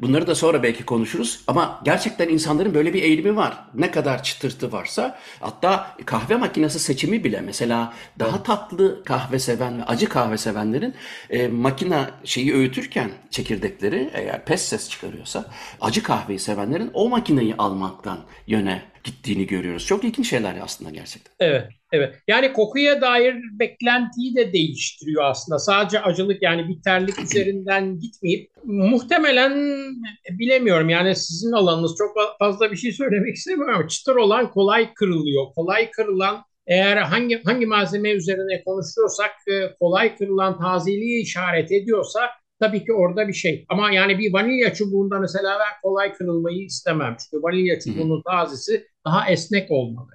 Bunları da sonra belki konuşuruz ama gerçekten insanların böyle bir eğilimi var. Ne kadar çıtırtı varsa hatta kahve makinesi seçimi bile mesela daha tatlı kahve seven ve acı kahve sevenlerin e, makine şeyi öğütürken çekirdekleri eğer pes ses çıkarıyorsa acı kahveyi sevenlerin o makineyi almaktan yöne gittiğini görüyoruz. Çok ilginç şeyler aslında gerçekten. Evet, evet. Yani kokuya dair beklentiyi de değiştiriyor aslında. Sadece acılık yani bitterlik [clears throat] üzerinden gitmeyip muhtemelen bilemiyorum yani sizin alanınız çok fazla bir şey söylemek istemiyorum ama çıtır olan kolay kırılıyor. Kolay kırılan eğer hangi hangi malzeme üzerine konuşuyorsak e, kolay kırılan tazeliği işaret ediyorsa tabii ki orada bir şey. Ama yani bir vanilya çubuğunda mesela ben kolay kırılmayı istemem. Çünkü vanilya çubuğunun tazesi daha esnek olmalı.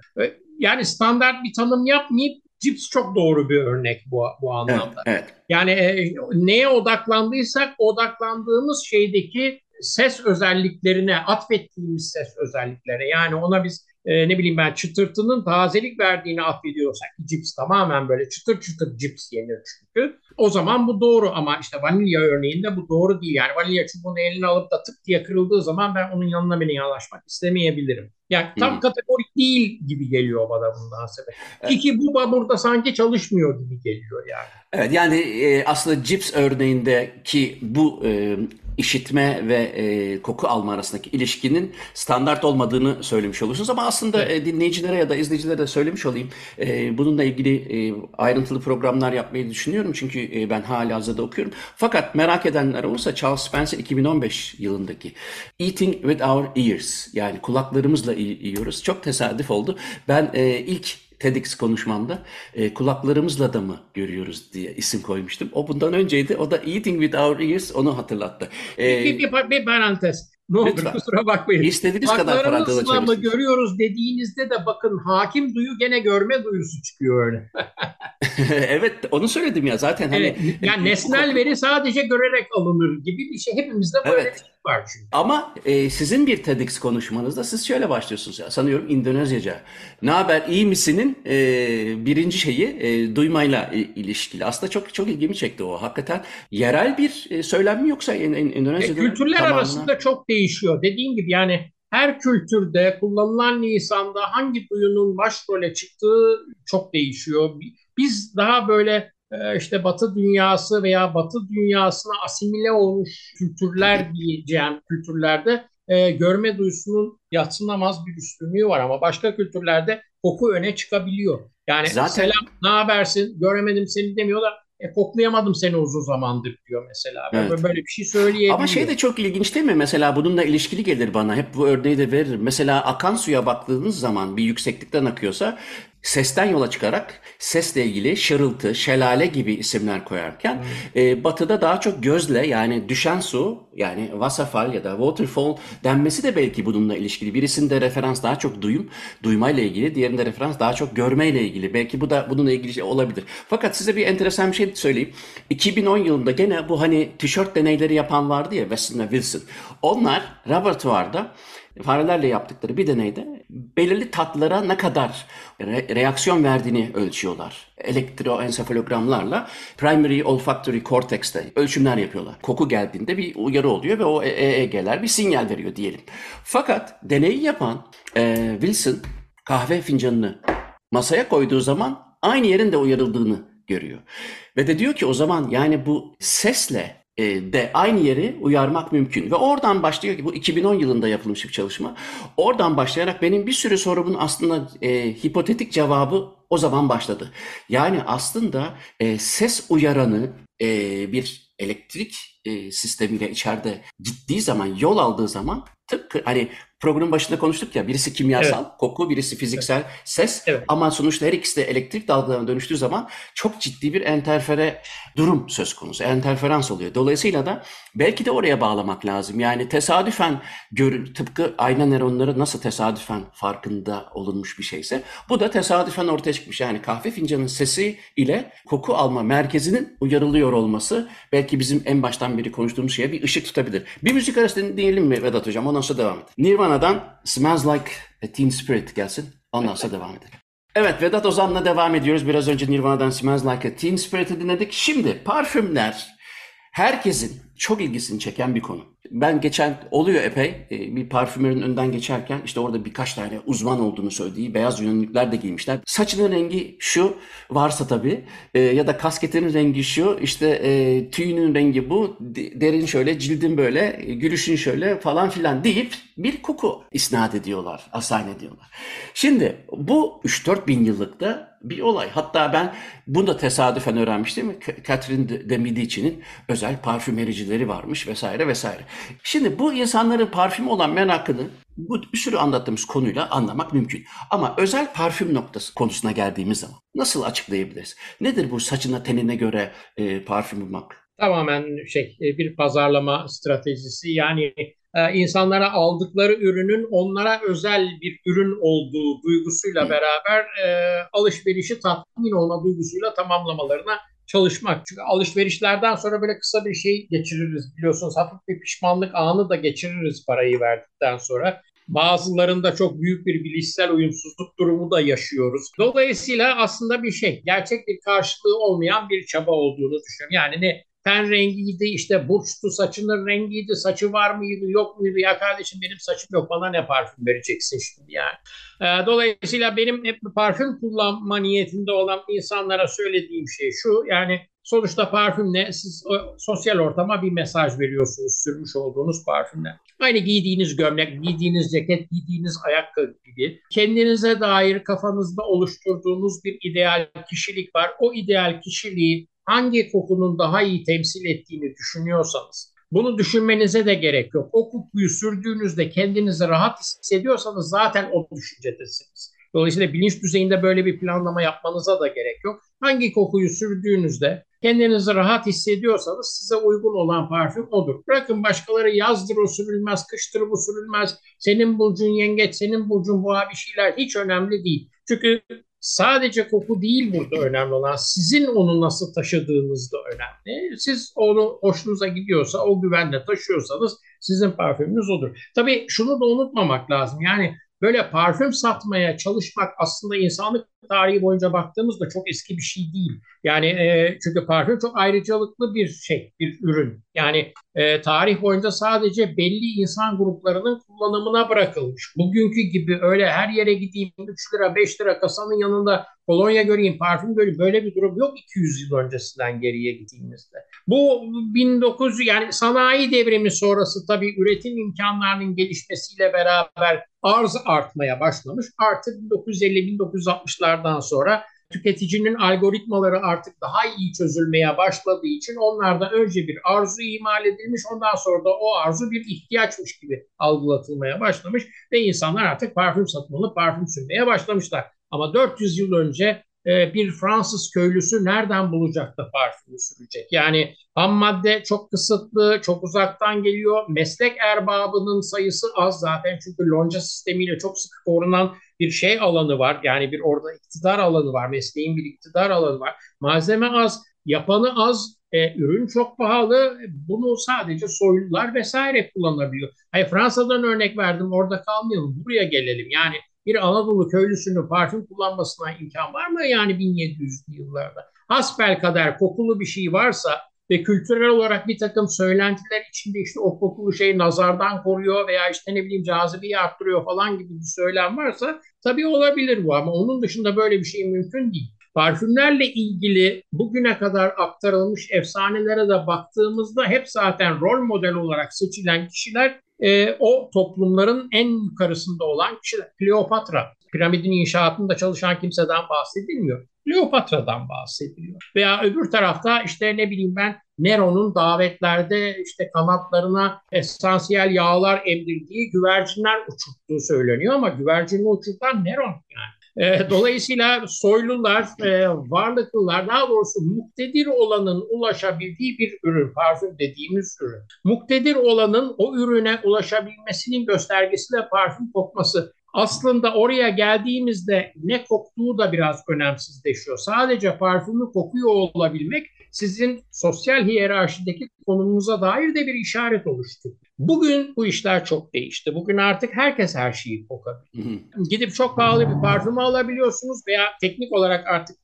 Yani standart bir tanım yapmayıp cips çok doğru bir örnek bu, bu anlamda. Evet, evet. Yani e, neye odaklandıysak odaklandığımız şeydeki ses özelliklerine, atfettiğimiz ses özelliklere yani ona biz e, ne bileyim ben çıtırtının tazelik verdiğini affediyorsak cips tamamen böyle çıtır çıtır cips yenir çünkü. O zaman bu doğru ama işte vanilya örneğinde bu doğru değil. Yani vanilya çubuğunu eline alıp da tık diye kırıldığı zaman ben onun yanına beni yanaşmak istemeyebilirim. Yani tam hmm. kategorik değil gibi geliyor bana bundan sebep. Evet. Ki bu burada sanki çalışmıyor gibi geliyor yani. Evet yani e, aslında cips örneğindeki bu e, işitme ve e, koku alma arasındaki ilişkinin standart olmadığını söylemiş olursunuz. Ama aslında evet. e, dinleyicilere ya da izleyicilere de söylemiş olayım. E, bununla ilgili e, ayrıntılı programlar yapmayı düşünüyorum. Çünkü e, ben hala hazırda okuyorum. Fakat merak edenler olursa Charles Spencer 2015 yılındaki Eating with Our Ears yani kulaklarımızla yiyoruz. Çok tesadüf oldu. Ben e, ilk TEDx konuşmamda e, kulaklarımızla da mı görüyoruz diye isim koymuştum. O bundan önceydi. O da Eating with Our Ears onu hatırlattı. E, bir, bir, bir parantez. Ne olur Lütfen. kusura bakmayın. İstediğiniz kadar parantez açabilirsiniz. görüyoruz dediğinizde de bakın hakim duyu gene görme duyusu çıkıyor öyle. [laughs] evet onu söyledim ya zaten hani evet, yani nesnel veri sadece görerek alınır gibi bir şey hepimizde böyle evet. Var çünkü. Ama e, sizin bir TEDx konuşmanızda siz şöyle başlıyorsunuz ya sanıyorum İndonezyaca. Ne haber iyi misinin e, birinci şeyi e, duymayla ilişkili. Aslında çok çok ilgimi çekti o. Hakikaten yerel bir e, söylem mi yoksa in, in, Endonezya'da? E, kültürler tamamına... arasında çok değişiyor. Dediğim gibi yani her kültürde kullanılan lisanda hangi duyunun başrole çıktığı çok değişiyor. Biz daha böyle e, işte Batı dünyası veya Batı dünyasına asimile olmuş kültürler diyeceğim kültürlerde e, görme duyusunun yatsınamaz bir üstünlüğü var ama başka kültürlerde koku öne çıkabiliyor. Yani Zaten... selam ne habersin göremedim seni demiyor da e, koklayamadım seni uzun zamandır diyor mesela. Ben evet. böyle bir şey söyleyebilirim. Ama şey de çok ilginç değil mi? Mesela bununla ilişkili gelir bana. Hep bu örneği de veririm. Mesela akan suya baktığınız zaman bir yükseklikten akıyorsa sesten yola çıkarak sesle ilgili şırıltı, şelale gibi isimler koyarken hmm. e, batıda daha çok gözle yani düşen su yani wasserfall ya da waterfall denmesi de belki bununla ilişkili. Birisinde referans daha çok duyum, duymayla ilgili, diğerinde referans daha çok görmeyle ilgili. Belki bu da bununla ilgili şey olabilir. Fakat size bir enteresan bir şey söyleyeyim. 2010 yılında gene bu hani tişört deneyleri yapan vardı ya Weston ve Wilson. Onlar laboratuvarda farelerle yaptıkları bir deneyde belirli tatlara ne kadar re- reaksiyon verdiğini ölçüyorlar. Elektroensefalogramlarla primary olfactory cortex'te ölçümler yapıyorlar. Koku geldiğinde bir uyarı oluyor ve o EEG'ler bir sinyal veriyor diyelim. Fakat deneyi yapan e, Wilson kahve fincanını masaya koyduğu zaman aynı yerin de uyarıldığını görüyor. Ve de diyor ki o zaman yani bu sesle e, de aynı yeri uyarmak mümkün. Ve oradan başlıyor ki bu 2010 yılında yapılmış bir çalışma. Oradan başlayarak benim bir sürü sorumun aslında e, hipotetik cevabı o zaman başladı. Yani aslında e, ses uyaranı e, bir elektrik e, sistemiyle içeride gittiği zaman, yol aldığı zaman tıpkı hani programın başında konuştuk ya birisi kimyasal, evet. koku, birisi fiziksel, evet. ses evet. ama sonuçta her ikisi de elektrik dalgalarına dönüştüğü zaman çok ciddi bir enterfere durum söz konusu. Enterferans oluyor. Dolayısıyla da belki de oraya bağlamak lazım. Yani tesadüfen görün, tıpkı ayna nöronları nasıl tesadüfen farkında olunmuş bir şeyse bu da tesadüfen ortaya çıkmış. Yani kahve fincanının sesi ile koku alma merkezinin uyarılıyor olması belki bizim en baştan beri konuştuğumuz şeye bir ışık tutabilir. Bir müzik arası dinleyelim mi Vedat Hocam? Ondan sonra devam edelim. Nirvana'dan Smells Like a Teen Spirit gelsin. Ondan sonra devam edelim. Evet Vedat Ozan'la devam ediyoruz. Biraz önce Nirvana'dan Smells Like a Teen Spirit'i dinledik. Şimdi parfümler herkesin çok ilgisini çeken bir konu. Ben geçen oluyor epey e, bir parfümerin önden geçerken işte orada birkaç tane uzman olduğunu söylediği beyaz yünlükler de giymişler. Saçının rengi şu varsa tabii e, ya da kasketinin rengi şu işte e, tüyünün rengi bu derin şöyle cildin böyle gülüşün şöyle falan filan deyip bir koku isnat ediyorlar, asayn ediyorlar. Şimdi bu 3-4 bin yıllıkta bir olay. Hatta ben bunu da tesadüfen öğrenmiştim. Catherine de Medici'nin özel parfümericileri varmış vesaire vesaire. Şimdi bu insanların parfüm olan merakını bu bir sürü anlattığımız konuyla anlamak mümkün. Ama özel parfüm noktası konusuna geldiğimiz zaman nasıl açıklayabiliriz? Nedir bu saçına tenine göre e, parfüm bulmak? Tamamen şey e, bir pazarlama stratejisi. Yani e, insanlara aldıkları ürünün onlara özel bir ürün olduğu duygusuyla beraber e, alışverişi tatmin olma duygusuyla tamamlamalarına çalışmak. Çünkü alışverişlerden sonra böyle kısa bir şey geçiririz biliyorsunuz. Hafif bir pişmanlık anı da geçiririz parayı verdikten sonra. Bazılarında çok büyük bir bilişsel uyumsuzluk durumu da yaşıyoruz. Dolayısıyla aslında bir şey, gerçek bir karşılığı olmayan bir çaba olduğunu düşünüyorum. Yani ne ten rengiydi, işte burçtu, saçının rengiydi, saçı var mıydı, yok muydu? Ya kardeşim benim saçım yok, bana ne parfüm vereceksin şimdi yani. Ee, dolayısıyla benim hep parfüm kullanma niyetinde olan insanlara söylediğim şey şu, yani sonuçta parfüm ne? Siz sosyal ortama bir mesaj veriyorsunuz sürmüş olduğunuz parfümle. Aynı giydiğiniz gömlek, giydiğiniz ceket, giydiğiniz ayakkabı gibi kendinize dair kafanızda oluşturduğunuz bir ideal kişilik var. O ideal kişiliği hangi kokunun daha iyi temsil ettiğini düşünüyorsanız bunu düşünmenize de gerek yok. O kokuyu sürdüğünüzde kendinizi rahat hissediyorsanız zaten o düşüncedesiniz. Dolayısıyla bilinç düzeyinde böyle bir planlama yapmanıza da gerek yok. Hangi kokuyu sürdüğünüzde kendinizi rahat hissediyorsanız size uygun olan parfüm odur. Bırakın başkaları yazdır o sürülmez, kıştır bu sürülmez, senin burcun yengeç, senin burcun boğa bir şeyler hiç önemli değil. Çünkü sadece koku değil burada önemli olan sizin onu nasıl taşıdığınız da önemli. Siz onu hoşunuza gidiyorsa o güvenle taşıyorsanız sizin parfümünüz odur. Tabii şunu da unutmamak lazım. Yani böyle parfüm satmaya çalışmak aslında insanlık tarihi boyunca baktığımızda çok eski bir şey değil. Yani e, çünkü parfüm çok ayrıcalıklı bir şey, bir ürün. Yani e, tarih boyunca sadece belli insan gruplarının kullanımına bırakılmış. Bugünkü gibi öyle her yere gideyim 3 lira 5 lira kasanın yanında kolonya göreyim, parfüm göreyim böyle bir durum yok 200 yıl öncesinden geriye gittiğimizde. Bu 1900 yani sanayi devrimi sonrası tabii üretim imkanlarının gelişmesiyle beraber arz artmaya başlamış. Artı 1950-1960'lar yıllardan sonra tüketicinin algoritmaları artık daha iyi çözülmeye başladığı için onlardan önce bir arzu imal edilmiş ondan sonra da o arzu bir ihtiyaçmış gibi algılatılmaya başlamış ve insanlar artık parfüm satın parfüm sürmeye başlamışlar. Ama 400 yıl önce e, bir Fransız köylüsü nereden bulacak da parfümü sürecek? Yani ham madde çok kısıtlı, çok uzaktan geliyor. Meslek erbabının sayısı az zaten çünkü lonca sistemiyle çok sıkı korunan bir şey alanı var. Yani bir orada iktidar alanı var, mesleğin bir iktidar alanı var. Malzeme az, yapanı az, e, ürün çok pahalı. Bunu sadece soylular vesaire kullanabiliyor. Hayır Fransa'dan örnek verdim, orada kalmayalım, buraya gelelim. Yani bir Anadolu köylüsünün parfüm kullanmasına imkan var mı yani 1700'lü yıllarda? Hasbel kadar kokulu bir şey varsa ve kültürel olarak bir takım söylentiler içinde işte o kokulu şey nazardan koruyor veya işte ne bileyim cazibeyi arttırıyor falan gibi bir söylem varsa tabii olabilir bu ama onun dışında böyle bir şey mümkün değil. Parfümlerle ilgili bugüne kadar aktarılmış efsanelere de baktığımızda hep zaten rol model olarak seçilen kişiler e, o toplumların en yukarısında olan kişiler. Kleopatra, piramidin inşaatında çalışan kimseden bahsedilmiyor. Kleopatra'dan bahsediliyor. Veya öbür tarafta işte ne bileyim ben Nero'nun davetlerde işte kanatlarına esansiyel yağlar emdirdiği güvercinler uçurttuğu söyleniyor ama güvercini uçurtan Nero yani. E, dolayısıyla soylular, e, varlıklılar daha doğrusu muktedir olanın ulaşabildiği bir ürün, parfüm dediğimiz ürün. Muktedir olanın o ürüne ulaşabilmesinin göstergesi de parfüm kokması. Aslında oraya geldiğimizde ne koktuğu da biraz önemsizleşiyor. Sadece parfümü kokuyor olabilmek sizin sosyal hiyerarşideki konumunuza dair de bir işaret oluştu. Bugün bu işler çok değişti. Bugün artık herkes her şeyi kokabilir. Gidip çok pahalı bir parfümü alabiliyorsunuz veya teknik olarak artık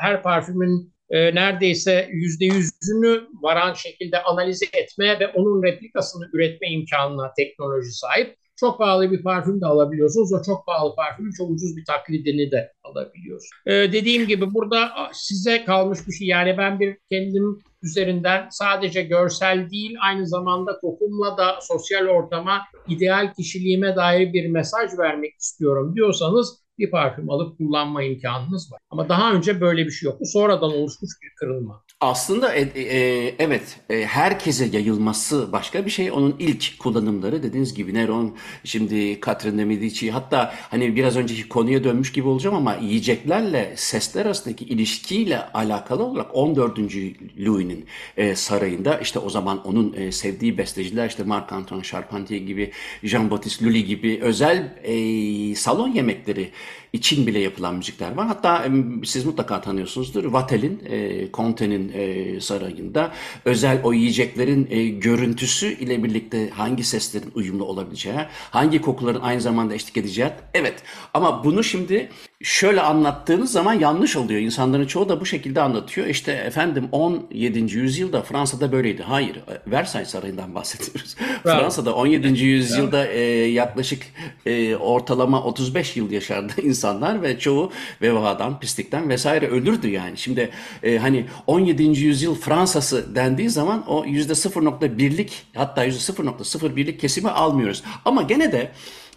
her parfümün e, neredeyse yüzde yüzünü varan şekilde analiz etme ve onun replikasını üretme imkanına teknoloji sahip. Çok pahalı bir parfüm de alabiliyorsunuz. O çok pahalı parfümün çok ucuz bir taklidini de alabiliyorsunuz. Ee, dediğim gibi burada size kalmış bir şey. Yani ben bir kendim üzerinden sadece görsel değil aynı zamanda kokumla da sosyal ortama, ideal kişiliğime dair bir mesaj vermek istiyorum diyorsanız bir parfüm alıp kullanma imkanınız var. Ama daha önce böyle bir şey yoktu. Sonradan oluşmuş bir kırılma. Aslında e, e, evet e, herkese yayılması başka bir şey. Onun ilk kullanımları dediğiniz gibi Neron, şimdi Catherine de Medici hatta hani biraz önceki konuya dönmüş gibi olacağım ama yiyeceklerle sesler arasındaki ilişkiyle alakalı olarak 14. Louis'nin e, sarayında işte o zaman onun e, sevdiği besteciler işte Marc-Antoine Charpentier gibi, Jean-Baptiste Lully gibi özel e, salon yemekleri için bile yapılan müzikler var. Hatta siz mutlaka tanıyorsunuzdur. Vatel'in, e, Conte'nin e, sarayında özel o yiyeceklerin e, görüntüsü ile birlikte hangi seslerin uyumlu olabileceği, hangi kokuların aynı zamanda eşlik edeceği. Evet ama bunu şimdi şöyle anlattığınız zaman yanlış oluyor. İnsanların çoğu da bu şekilde anlatıyor. İşte efendim 17. yüzyılda Fransa'da böyleydi. Hayır, Versailles Sarayı'ndan bahsediyoruz. [laughs] Bravo. Fransa'da 17. yüzyılda e, yaklaşık e, ortalama 35 yıl yaşardı [laughs] insanlar ve çoğu vebadan, pislikten vesaire ölürdü yani. Şimdi e, hani 17. yüzyıl Fransa'sı dendiği zaman o %0.1'lik hatta %0.01'lik kesimi almıyoruz. Ama gene de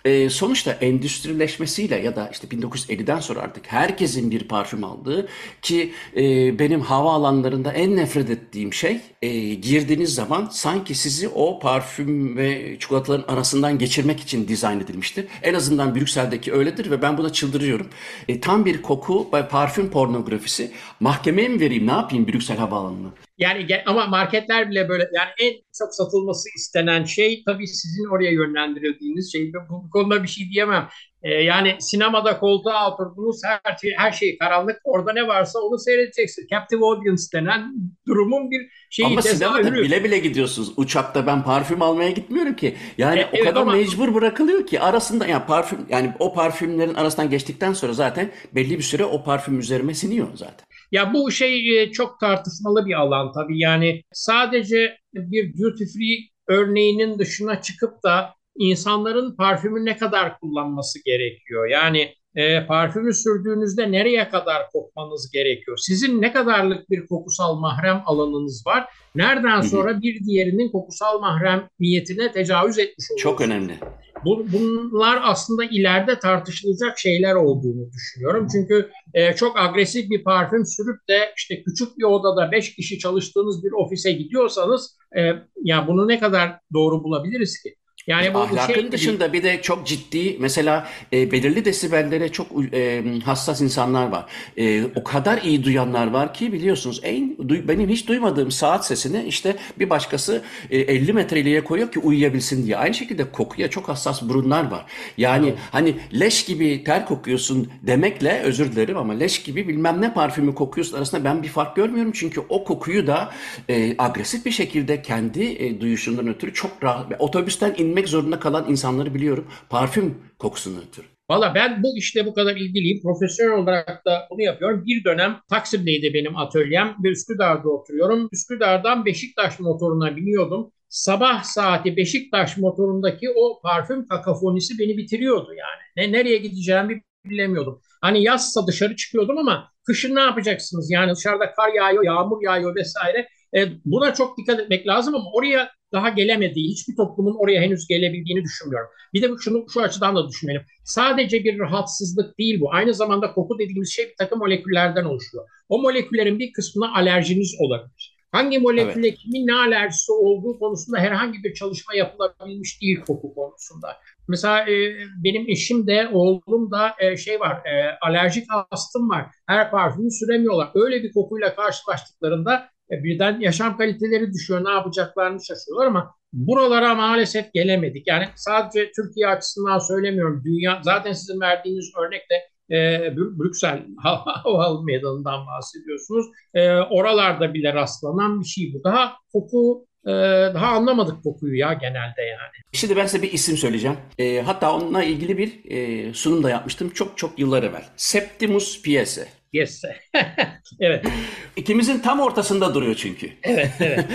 e, sonuçta endüstrileşmesiyle ya da işte 1950'den sonra artık herkesin bir parfüm aldığı ki e, benim havaalanlarında en nefret ettiğim şey e, girdiğiniz zaman sanki sizi o parfüm ve çikolataların arasından geçirmek için dizayn edilmiştir. En azından Brüksel'deki öyledir ve ben buna çıldırıyorum. E, tam bir koku ve parfüm pornografisi. Mahkemeye mi vereyim ne yapayım Brüksel havaalanını? Yani ama marketler bile böyle yani en çok satılması istenen şey tabii sizin oraya yönlendirildiğiniz şey. Bu, bu konuda bir şey diyemem. E, yani sinemada koltuğa oturdunuz her şey, her şey karanlık. Orada ne varsa onu seyredeceksin. Captive audience denen durumun bir şeyi Ama sinemada tezahürü. bile bile gidiyorsunuz. Uçakta ben parfüm almaya gitmiyorum ki. Yani E, o evet kadar ama- mecbur bırakılıyor ki arasında yani parfüm yani o parfümlerin arasından geçtikten sonra zaten belli bir süre o parfüm üzerime siniyor zaten. Ya bu şey e, çok tartışmalı bir alan tabii. Yani sadece bir duty free örneğinin dışına çıkıp da insanların parfümü ne kadar kullanması gerekiyor? Yani e, parfümü sürdüğünüzde nereye kadar kokmanız gerekiyor? Sizin ne kadarlık bir kokusal mahrem alanınız var? Nereden sonra bir diğerinin kokusal mahremiyetine tecavüz etmiş oluyorsunuz? Çok önemli. Bu- bunlar aslında ileride tartışılacak şeyler olduğunu düşünüyorum. Çünkü e, çok agresif bir parfüm sürüp de işte küçük bir odada beş kişi çalıştığınız bir ofise gidiyorsanız e, ya bunu ne kadar doğru bulabiliriz ki? Yani bu Ahlakın şey dışında bir de çok ciddi mesela e, belirli desibellere çok e, hassas insanlar var. E, o kadar iyi duyanlar var ki biliyorsunuz en duy- benim hiç duymadığım saat sesini işte bir başkası e, 50 metre ileriye koyuyor ki uyuyabilsin diye. Aynı şekilde kokuya çok hassas burunlar var. Yani hani leş gibi ter kokuyorsun demekle özür dilerim ama leş gibi bilmem ne parfümü kokuyorsun arasında ben bir fark görmüyorum. Çünkü o kokuyu da e, agresif bir şekilde kendi e, duyuşundan ötürü çok rahat otobüsten inmek zorunda kalan insanları biliyorum. Parfüm kokusundan ötürü. Valla ben bu işte bu kadar ilgiliyim. Profesyonel olarak da bunu yapıyorum. Bir dönem Taksim'deydi benim atölyem ve Üsküdar'da oturuyorum. Üsküdar'dan Beşiktaş motoruna biniyordum. Sabah saati Beşiktaş motorundaki o parfüm kakafonisi beni bitiriyordu yani. Ne, nereye gideceğimi bilemiyordum. Hani yazsa dışarı çıkıyordum ama kışın ne yapacaksınız? Yani dışarıda kar yağıyor, yağmur yağıyor vesaire. E, buna çok dikkat etmek lazım ama oraya daha gelemediği, hiçbir toplumun oraya henüz gelebildiğini düşünmüyorum. Bir de şunu şu açıdan da düşünelim. Sadece bir rahatsızlık değil bu. Aynı zamanda koku dediğimiz şey bir takım moleküllerden oluşuyor. O moleküllerin bir kısmına alerjiniz olabilir. Hangi moleküle kimin ne alerjisi olduğu konusunda herhangi bir çalışma yapılabilmiş değil koku konusunda. Mesela e, benim eşim de oğlum da e, şey var e, alerjik astım var. Her parfümü süremiyorlar. Öyle bir kokuyla karşılaştıklarında e, birden yaşam kaliteleri düşüyor. Ne yapacaklarını şaşırıyorlar ama buralara maalesef gelemedik. Yani sadece Türkiye açısından söylemiyorum. Dünya zaten sizin verdiğiniz örnekte e, Brüksel [laughs] Hava Meydanı'ndan bahsediyorsunuz. E, oralarda bile rastlanan bir şey bu. Daha koku e, daha anlamadık kokuyu ya genelde yani. Şimdi ben size bir isim söyleyeceğim. E, hatta onunla ilgili bir e, sunum da yapmıştım çok çok yıllar evvel. Septimus Piese. Yes. [laughs] evet. İkimizin tam ortasında duruyor çünkü. Evet, evet.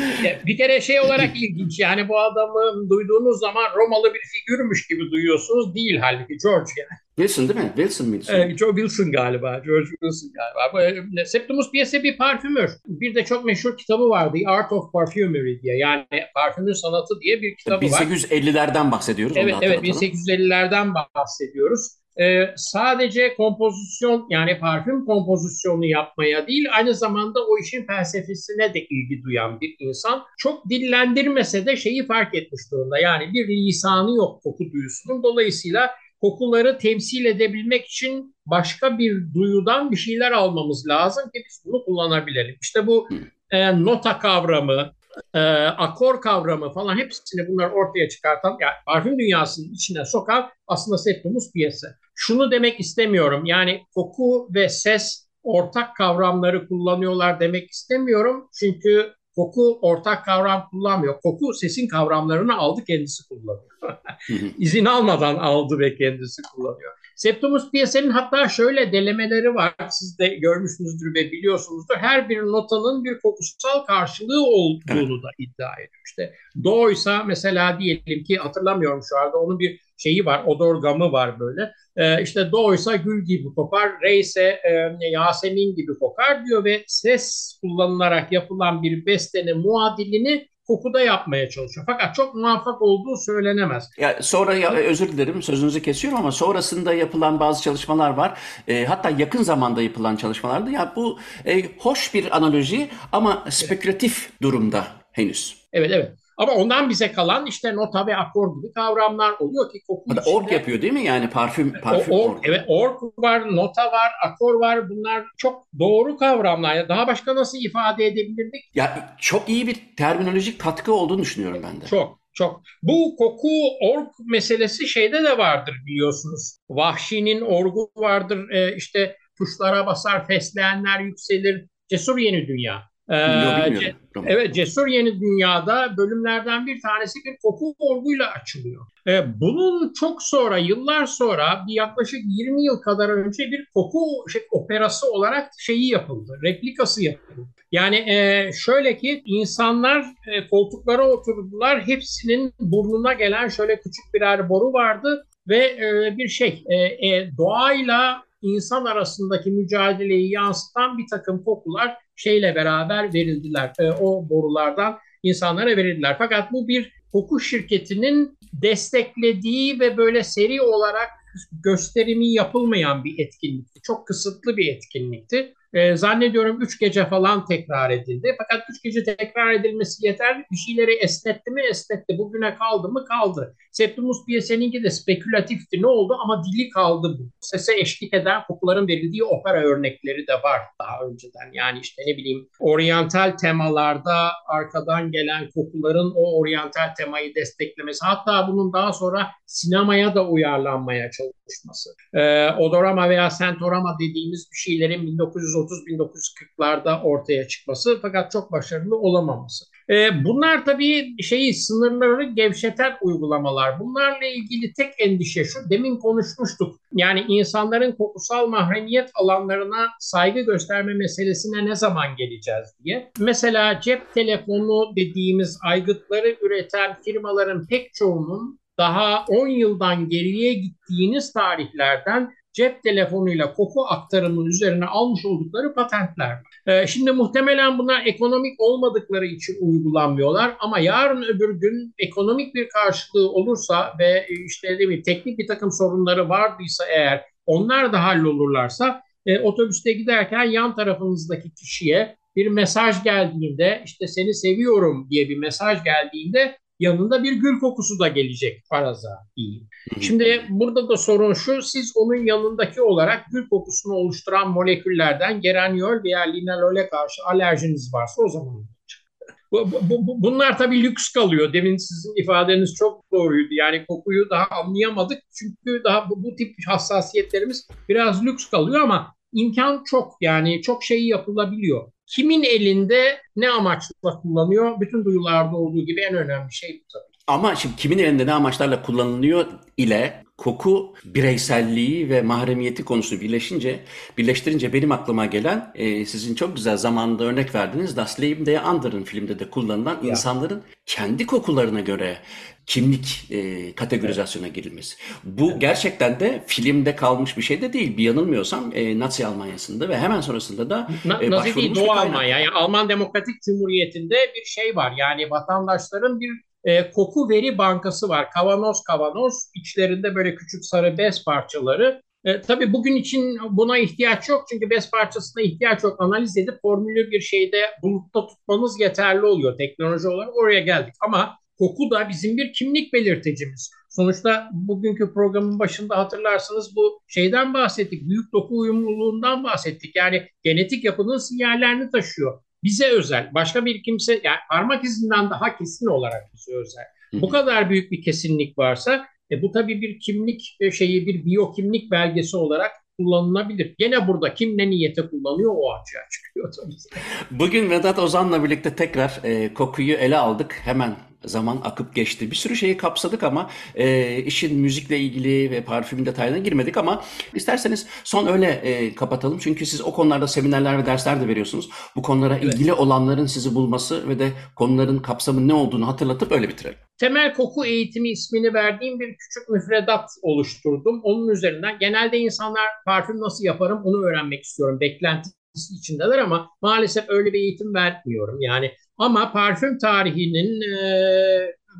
Bir kere şey olarak ilginç yani bu adamı duyduğunuz zaman Romalı bir figürmüş gibi duyuyorsunuz. Değil halbuki George yani. Wilson değil mi? Wilson mıydı? Evet, Joe Wilson galiba. George Wilson galiba. Bu, Septimus Piese bir parfümör. Bir de çok meşhur kitabı vardı. The Art of Perfumery diye. Yani parfümün sanatı diye bir kitabı var. 1850'lerden bahsediyoruz. Evet, evet 1850'lerden bahsediyoruz. Ee, sadece kompozisyon yani parfüm kompozisyonu yapmaya değil aynı zamanda o işin felsefesine de ilgi duyan bir insan. Çok dillendirmese de şeyi fark etmiş durumda. Yani bir lisanı yok koku duyusunun. Dolayısıyla kokuları temsil edebilmek için başka bir duyudan bir şeyler almamız lazım ki biz bunu kullanabilelim. İşte bu e, nota kavramı, e, akor kavramı falan hepsini bunlar ortaya çıkartan, yani parfüm dünyasının içine sokan aslında Septimus Piese. Şunu demek istemiyorum, yani koku ve ses ortak kavramları kullanıyorlar demek istemiyorum. Çünkü koku ortak kavram kullanmıyor. Koku sesin kavramlarını aldı kendisi kullanıyor. [laughs] İzin almadan aldı ve kendisi kullanıyor. Septimus Piese'nin hatta şöyle delemeleri var. Siz de görmüşsünüzdür ve biliyorsunuzdur. Her bir notanın bir kokusal karşılığı olduğunu da iddia ediyor. İşte Do'ysa mesela diyelim ki hatırlamıyorum şu anda onun bir şeyi var. Odor gamı var böyle. Ee, işte Do'ysa gül gibi kokar. Re ise e, Yasemin gibi kokar diyor ve ses kullanılarak yapılan bir bestenin muadilini kokuda yapmaya çalışıyor. Fakat çok muvaffak olduğu söylenemez. Ya sonra ya, özür dilerim sözünüzü kesiyorum ama sonrasında yapılan bazı çalışmalar var. E, hatta yakın zamanda yapılan çalışmalarda ya bu e, hoş bir analoji ama spekülatif durumda henüz. Evet evet. Ama ondan bize kalan işte nota ve akor gibi kavramlar oluyor ki koku içinde... Ork yapıyor değil mi yani parfüm parfüm o, ork, Evet ork var, nota var, akor var. Bunlar çok doğru kavramlar. Daha başka nasıl ifade edebilirdik? Ya çok iyi bir terminolojik katkı olduğunu düşünüyorum ben de. Çok Çok. Bu koku org meselesi şeyde de vardır biliyorsunuz. Vahşi'nin orgu vardır. Ee, işte tuşlara basar, fesleğenler yükselir. Cesur Yeni Dünya. Ee, evet, Cesur Yeni Dünya'da bölümlerden bir tanesi bir koku orguyla açılıyor. Ee, bunun çok sonra, yıllar sonra bir yaklaşık 20 yıl kadar önce bir koku şey, operası olarak şeyi yapıldı, replikası yapıldı. Yani e, şöyle ki insanlar e, koltuklara oturdular, hepsinin burnuna gelen şöyle küçük birer boru vardı ve e, bir şey e, e, doğayla insan arasındaki mücadeleyi yansıtan bir takım kokular şeyle beraber verildiler. E, o borulardan insanlara verildiler. Fakat bu bir koku şirketinin desteklediği ve böyle seri olarak gösterimi yapılmayan bir etkinlikti. Çok kısıtlı bir etkinlikti. E, zannediyorum üç gece falan tekrar edildi. Fakat üç gece tekrar edilmesi yeterli. Bir şeyleri esnetti mi esnetti. Bugüne kaldı mı kaldı. Septimus diye seninki de spekülatifti. Ne oldu ama dili kaldı bu. Sese eşlik eden kokuların verildiği opera örnekleri de var daha önceden. Yani işte ne bileyim oryantal temalarda arkadan gelen kokuların o oryantal temayı desteklemesi. Hatta bunun daha sonra sinemaya da uyarlanmaya çalışması. Ee, Odorama veya Sentorama dediğimiz bir şeylerin 1930-1940'larda ortaya çıkması fakat çok başarılı olamaması. Ee, bunlar tabii şeyi sınırları gevşeten uygulamalar. Bunlarla ilgili tek endişe şu, demin konuşmuştuk. Yani insanların kokusal mahremiyet alanlarına saygı gösterme meselesine ne zaman geleceğiz diye. Mesela cep telefonu dediğimiz aygıtları üreten firmaların pek çoğunun daha 10 yıldan geriye gittiğiniz tarihlerden cep telefonuyla koku aktarımının üzerine almış oldukları patentler. Ee, şimdi muhtemelen bunlar ekonomik olmadıkları için uygulanmıyorlar ama yarın öbür gün ekonomik bir karşılığı olursa ve işte değil mi, teknik bir takım sorunları vardıysa eğer onlar da hallolurlarsa e, otobüste giderken yan tarafınızdaki kişiye bir mesaj geldiğinde işte seni seviyorum diye bir mesaj geldiğinde yanında bir gül kokusu da gelecek faraza diyeyim. Şimdi burada da sorun şu, siz onun yanındaki olarak gül kokusunu oluşturan moleküllerden geraniol veya linalole karşı alerjiniz varsa o zaman bu, bu, bunlar tabii lüks kalıyor. Demin sizin ifadeniz çok doğruydu. Yani kokuyu daha anlayamadık. Çünkü daha bu, bu tip hassasiyetlerimiz biraz lüks kalıyor ama imkan çok. Yani çok şey yapılabiliyor. Kimin elinde ne amaçla kullanıyor? Bütün duyularda olduğu gibi en önemli şey bu tabii. Ama şimdi kimin elinde ne amaçlarla kullanılıyor ile koku bireyselliği ve mahremiyeti konusu birleşince, birleştirince benim aklıma gelen e, sizin çok güzel zamanında örnek verdiğiniz Das Leben der Anderen filmde de kullanılan ya. insanların kendi kokularına göre kimlik e, kategorizasyona girilmesi. Bu evet. gerçekten de filmde kalmış bir şey de değil. Bir yanılmıyorsam e, Nazi Almanya'sında ve hemen sonrasında da Na, e, Nazi değil Doğu Almanya. Yani Alman Demokratik Cumhuriyeti'nde bir şey var. Yani vatandaşların bir e, koku veri bankası var. Kavanoz kavanoz içlerinde böyle küçük sarı bez parçaları. E, tabii bugün için buna ihtiyaç yok çünkü bez parçasına ihtiyaç yok. Analiz edip formülü bir şeyde bulutta tutmanız yeterli oluyor teknoloji olarak oraya geldik. Ama koku da bizim bir kimlik belirtecimiz. Sonuçta bugünkü programın başında hatırlarsanız bu şeyden bahsettik. Büyük doku uyumluluğundan bahsettik. Yani genetik yapının sinyallerini taşıyor bize özel. Başka bir kimse yani parmak izinden daha kesin olarak bize özel. Bu kadar büyük bir kesinlik varsa e, bu tabii bir kimlik e, şeyi bir biyokimlik belgesi olarak kullanılabilir. Gene burada kim ne niyete kullanıyor o açığa çıkıyor tabii. Bugün Vedat Ozan'la birlikte tekrar e, kokuyu ele aldık. Hemen zaman akıp geçti. Bir sürü şeyi kapsadık ama e, işin müzikle ilgili ve parfüm detaylarına girmedik ama isterseniz son öyle e, kapatalım. Çünkü siz o konularda seminerler ve dersler de veriyorsunuz. Bu konulara evet. ilgili olanların sizi bulması ve de konuların kapsamı ne olduğunu hatırlatıp öyle bitirelim. Temel koku eğitimi ismini verdiğim bir küçük müfredat oluşturdum. Onun üzerinden genelde insanlar parfüm nasıl yaparım onu öğrenmek istiyorum. Beklentisi içindeler ama maalesef öyle bir eğitim vermiyorum. Yani ama parfüm tarihinin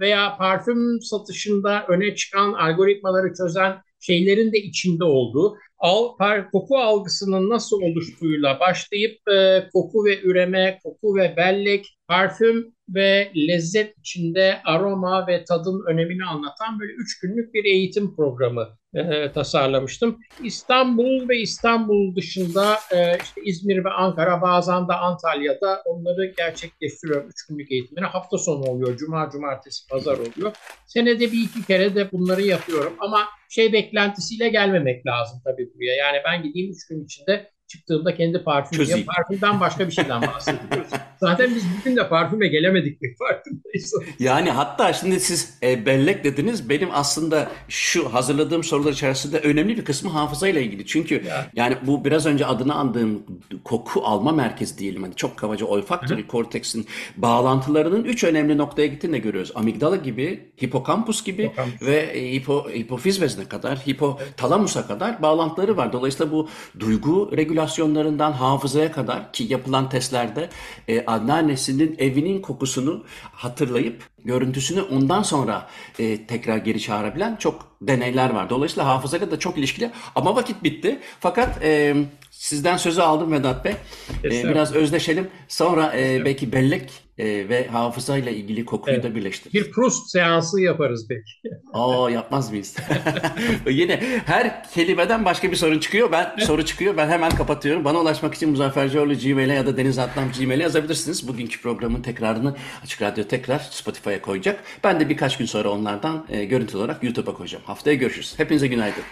veya parfüm satışında öne çıkan algoritmaları çözen şeylerin de içinde olduğu, al, par, koku algısının nasıl oluştuğuyla başlayıp e, koku ve üreme, koku ve bellek, parfüm ve lezzet içinde aroma ve tadın önemini anlatan böyle üç günlük bir eğitim programı e, tasarlamıştım. İstanbul ve İstanbul dışında e, işte İzmir ve Ankara bazen de Antalya'da onları gerçekleştiriyorum. Üç günlük eğitimleri hafta sonu oluyor. Cuma, cumartesi, pazar oluyor. Senede bir iki kere de bunları yapıyorum ama şey beklentisiyle gelmemek lazım tabii buraya. Yani ben gideyim üç gün içinde çıktığımda kendi parfümü parfümden başka bir şeyden bahsediyoruz. [laughs] Zaten biz bugün de parfüme gelemedik bir farkındayız. Yani hatta şimdi siz e, bellek dediniz. Benim aslında şu hazırladığım sorular içerisinde önemli bir kısmı hafızayla ilgili. Çünkü ya. yani bu biraz önce adını andığım koku alma merkezi diyelim. Hani çok kabaca olfaktory korteksin bağlantılarının üç önemli noktaya gittiğini de görüyoruz. Amigdala gibi, hipokampus gibi hipokampus. ve e, hipo, hipofiz bezine kadar, hipotalamusa kadar bağlantıları var. Dolayısıyla bu duygu regülasyonlarından hafızaya kadar ki yapılan testlerde e, anneannesinin evinin kokusunu hatırlayıp görüntüsünü ondan sonra e, tekrar geri çağırabilen çok deneyler var. Dolayısıyla hafızayla da çok ilişkili ama vakit bitti. Fakat e, sizden sözü aldım Vedat Bey. E, biraz özleşelim. Sonra e, belki bellek e, ve hafızayla ilgili kokuyu evet. da birleştiririz. Bir Proust seansı yaparız belki. [laughs] Oo yapmaz mıyız? [laughs] Yine her kelimeden başka bir sorun çıkıyor. Ben soru çıkıyor. Ben hemen kapatıyorum. Bana ulaşmak için Muzaffer Coğlu Gmail'e ya da Deniz Atlam Gmail'e yazabilirsiniz. Bugünkü programın tekrarını Açık Radyo tekrar Spotify'a koyacak. Ben de birkaç gün sonra onlardan e, görüntü olarak YouTube'a koyacağım. Haftaya görüşürüz. Hepinize günaydın.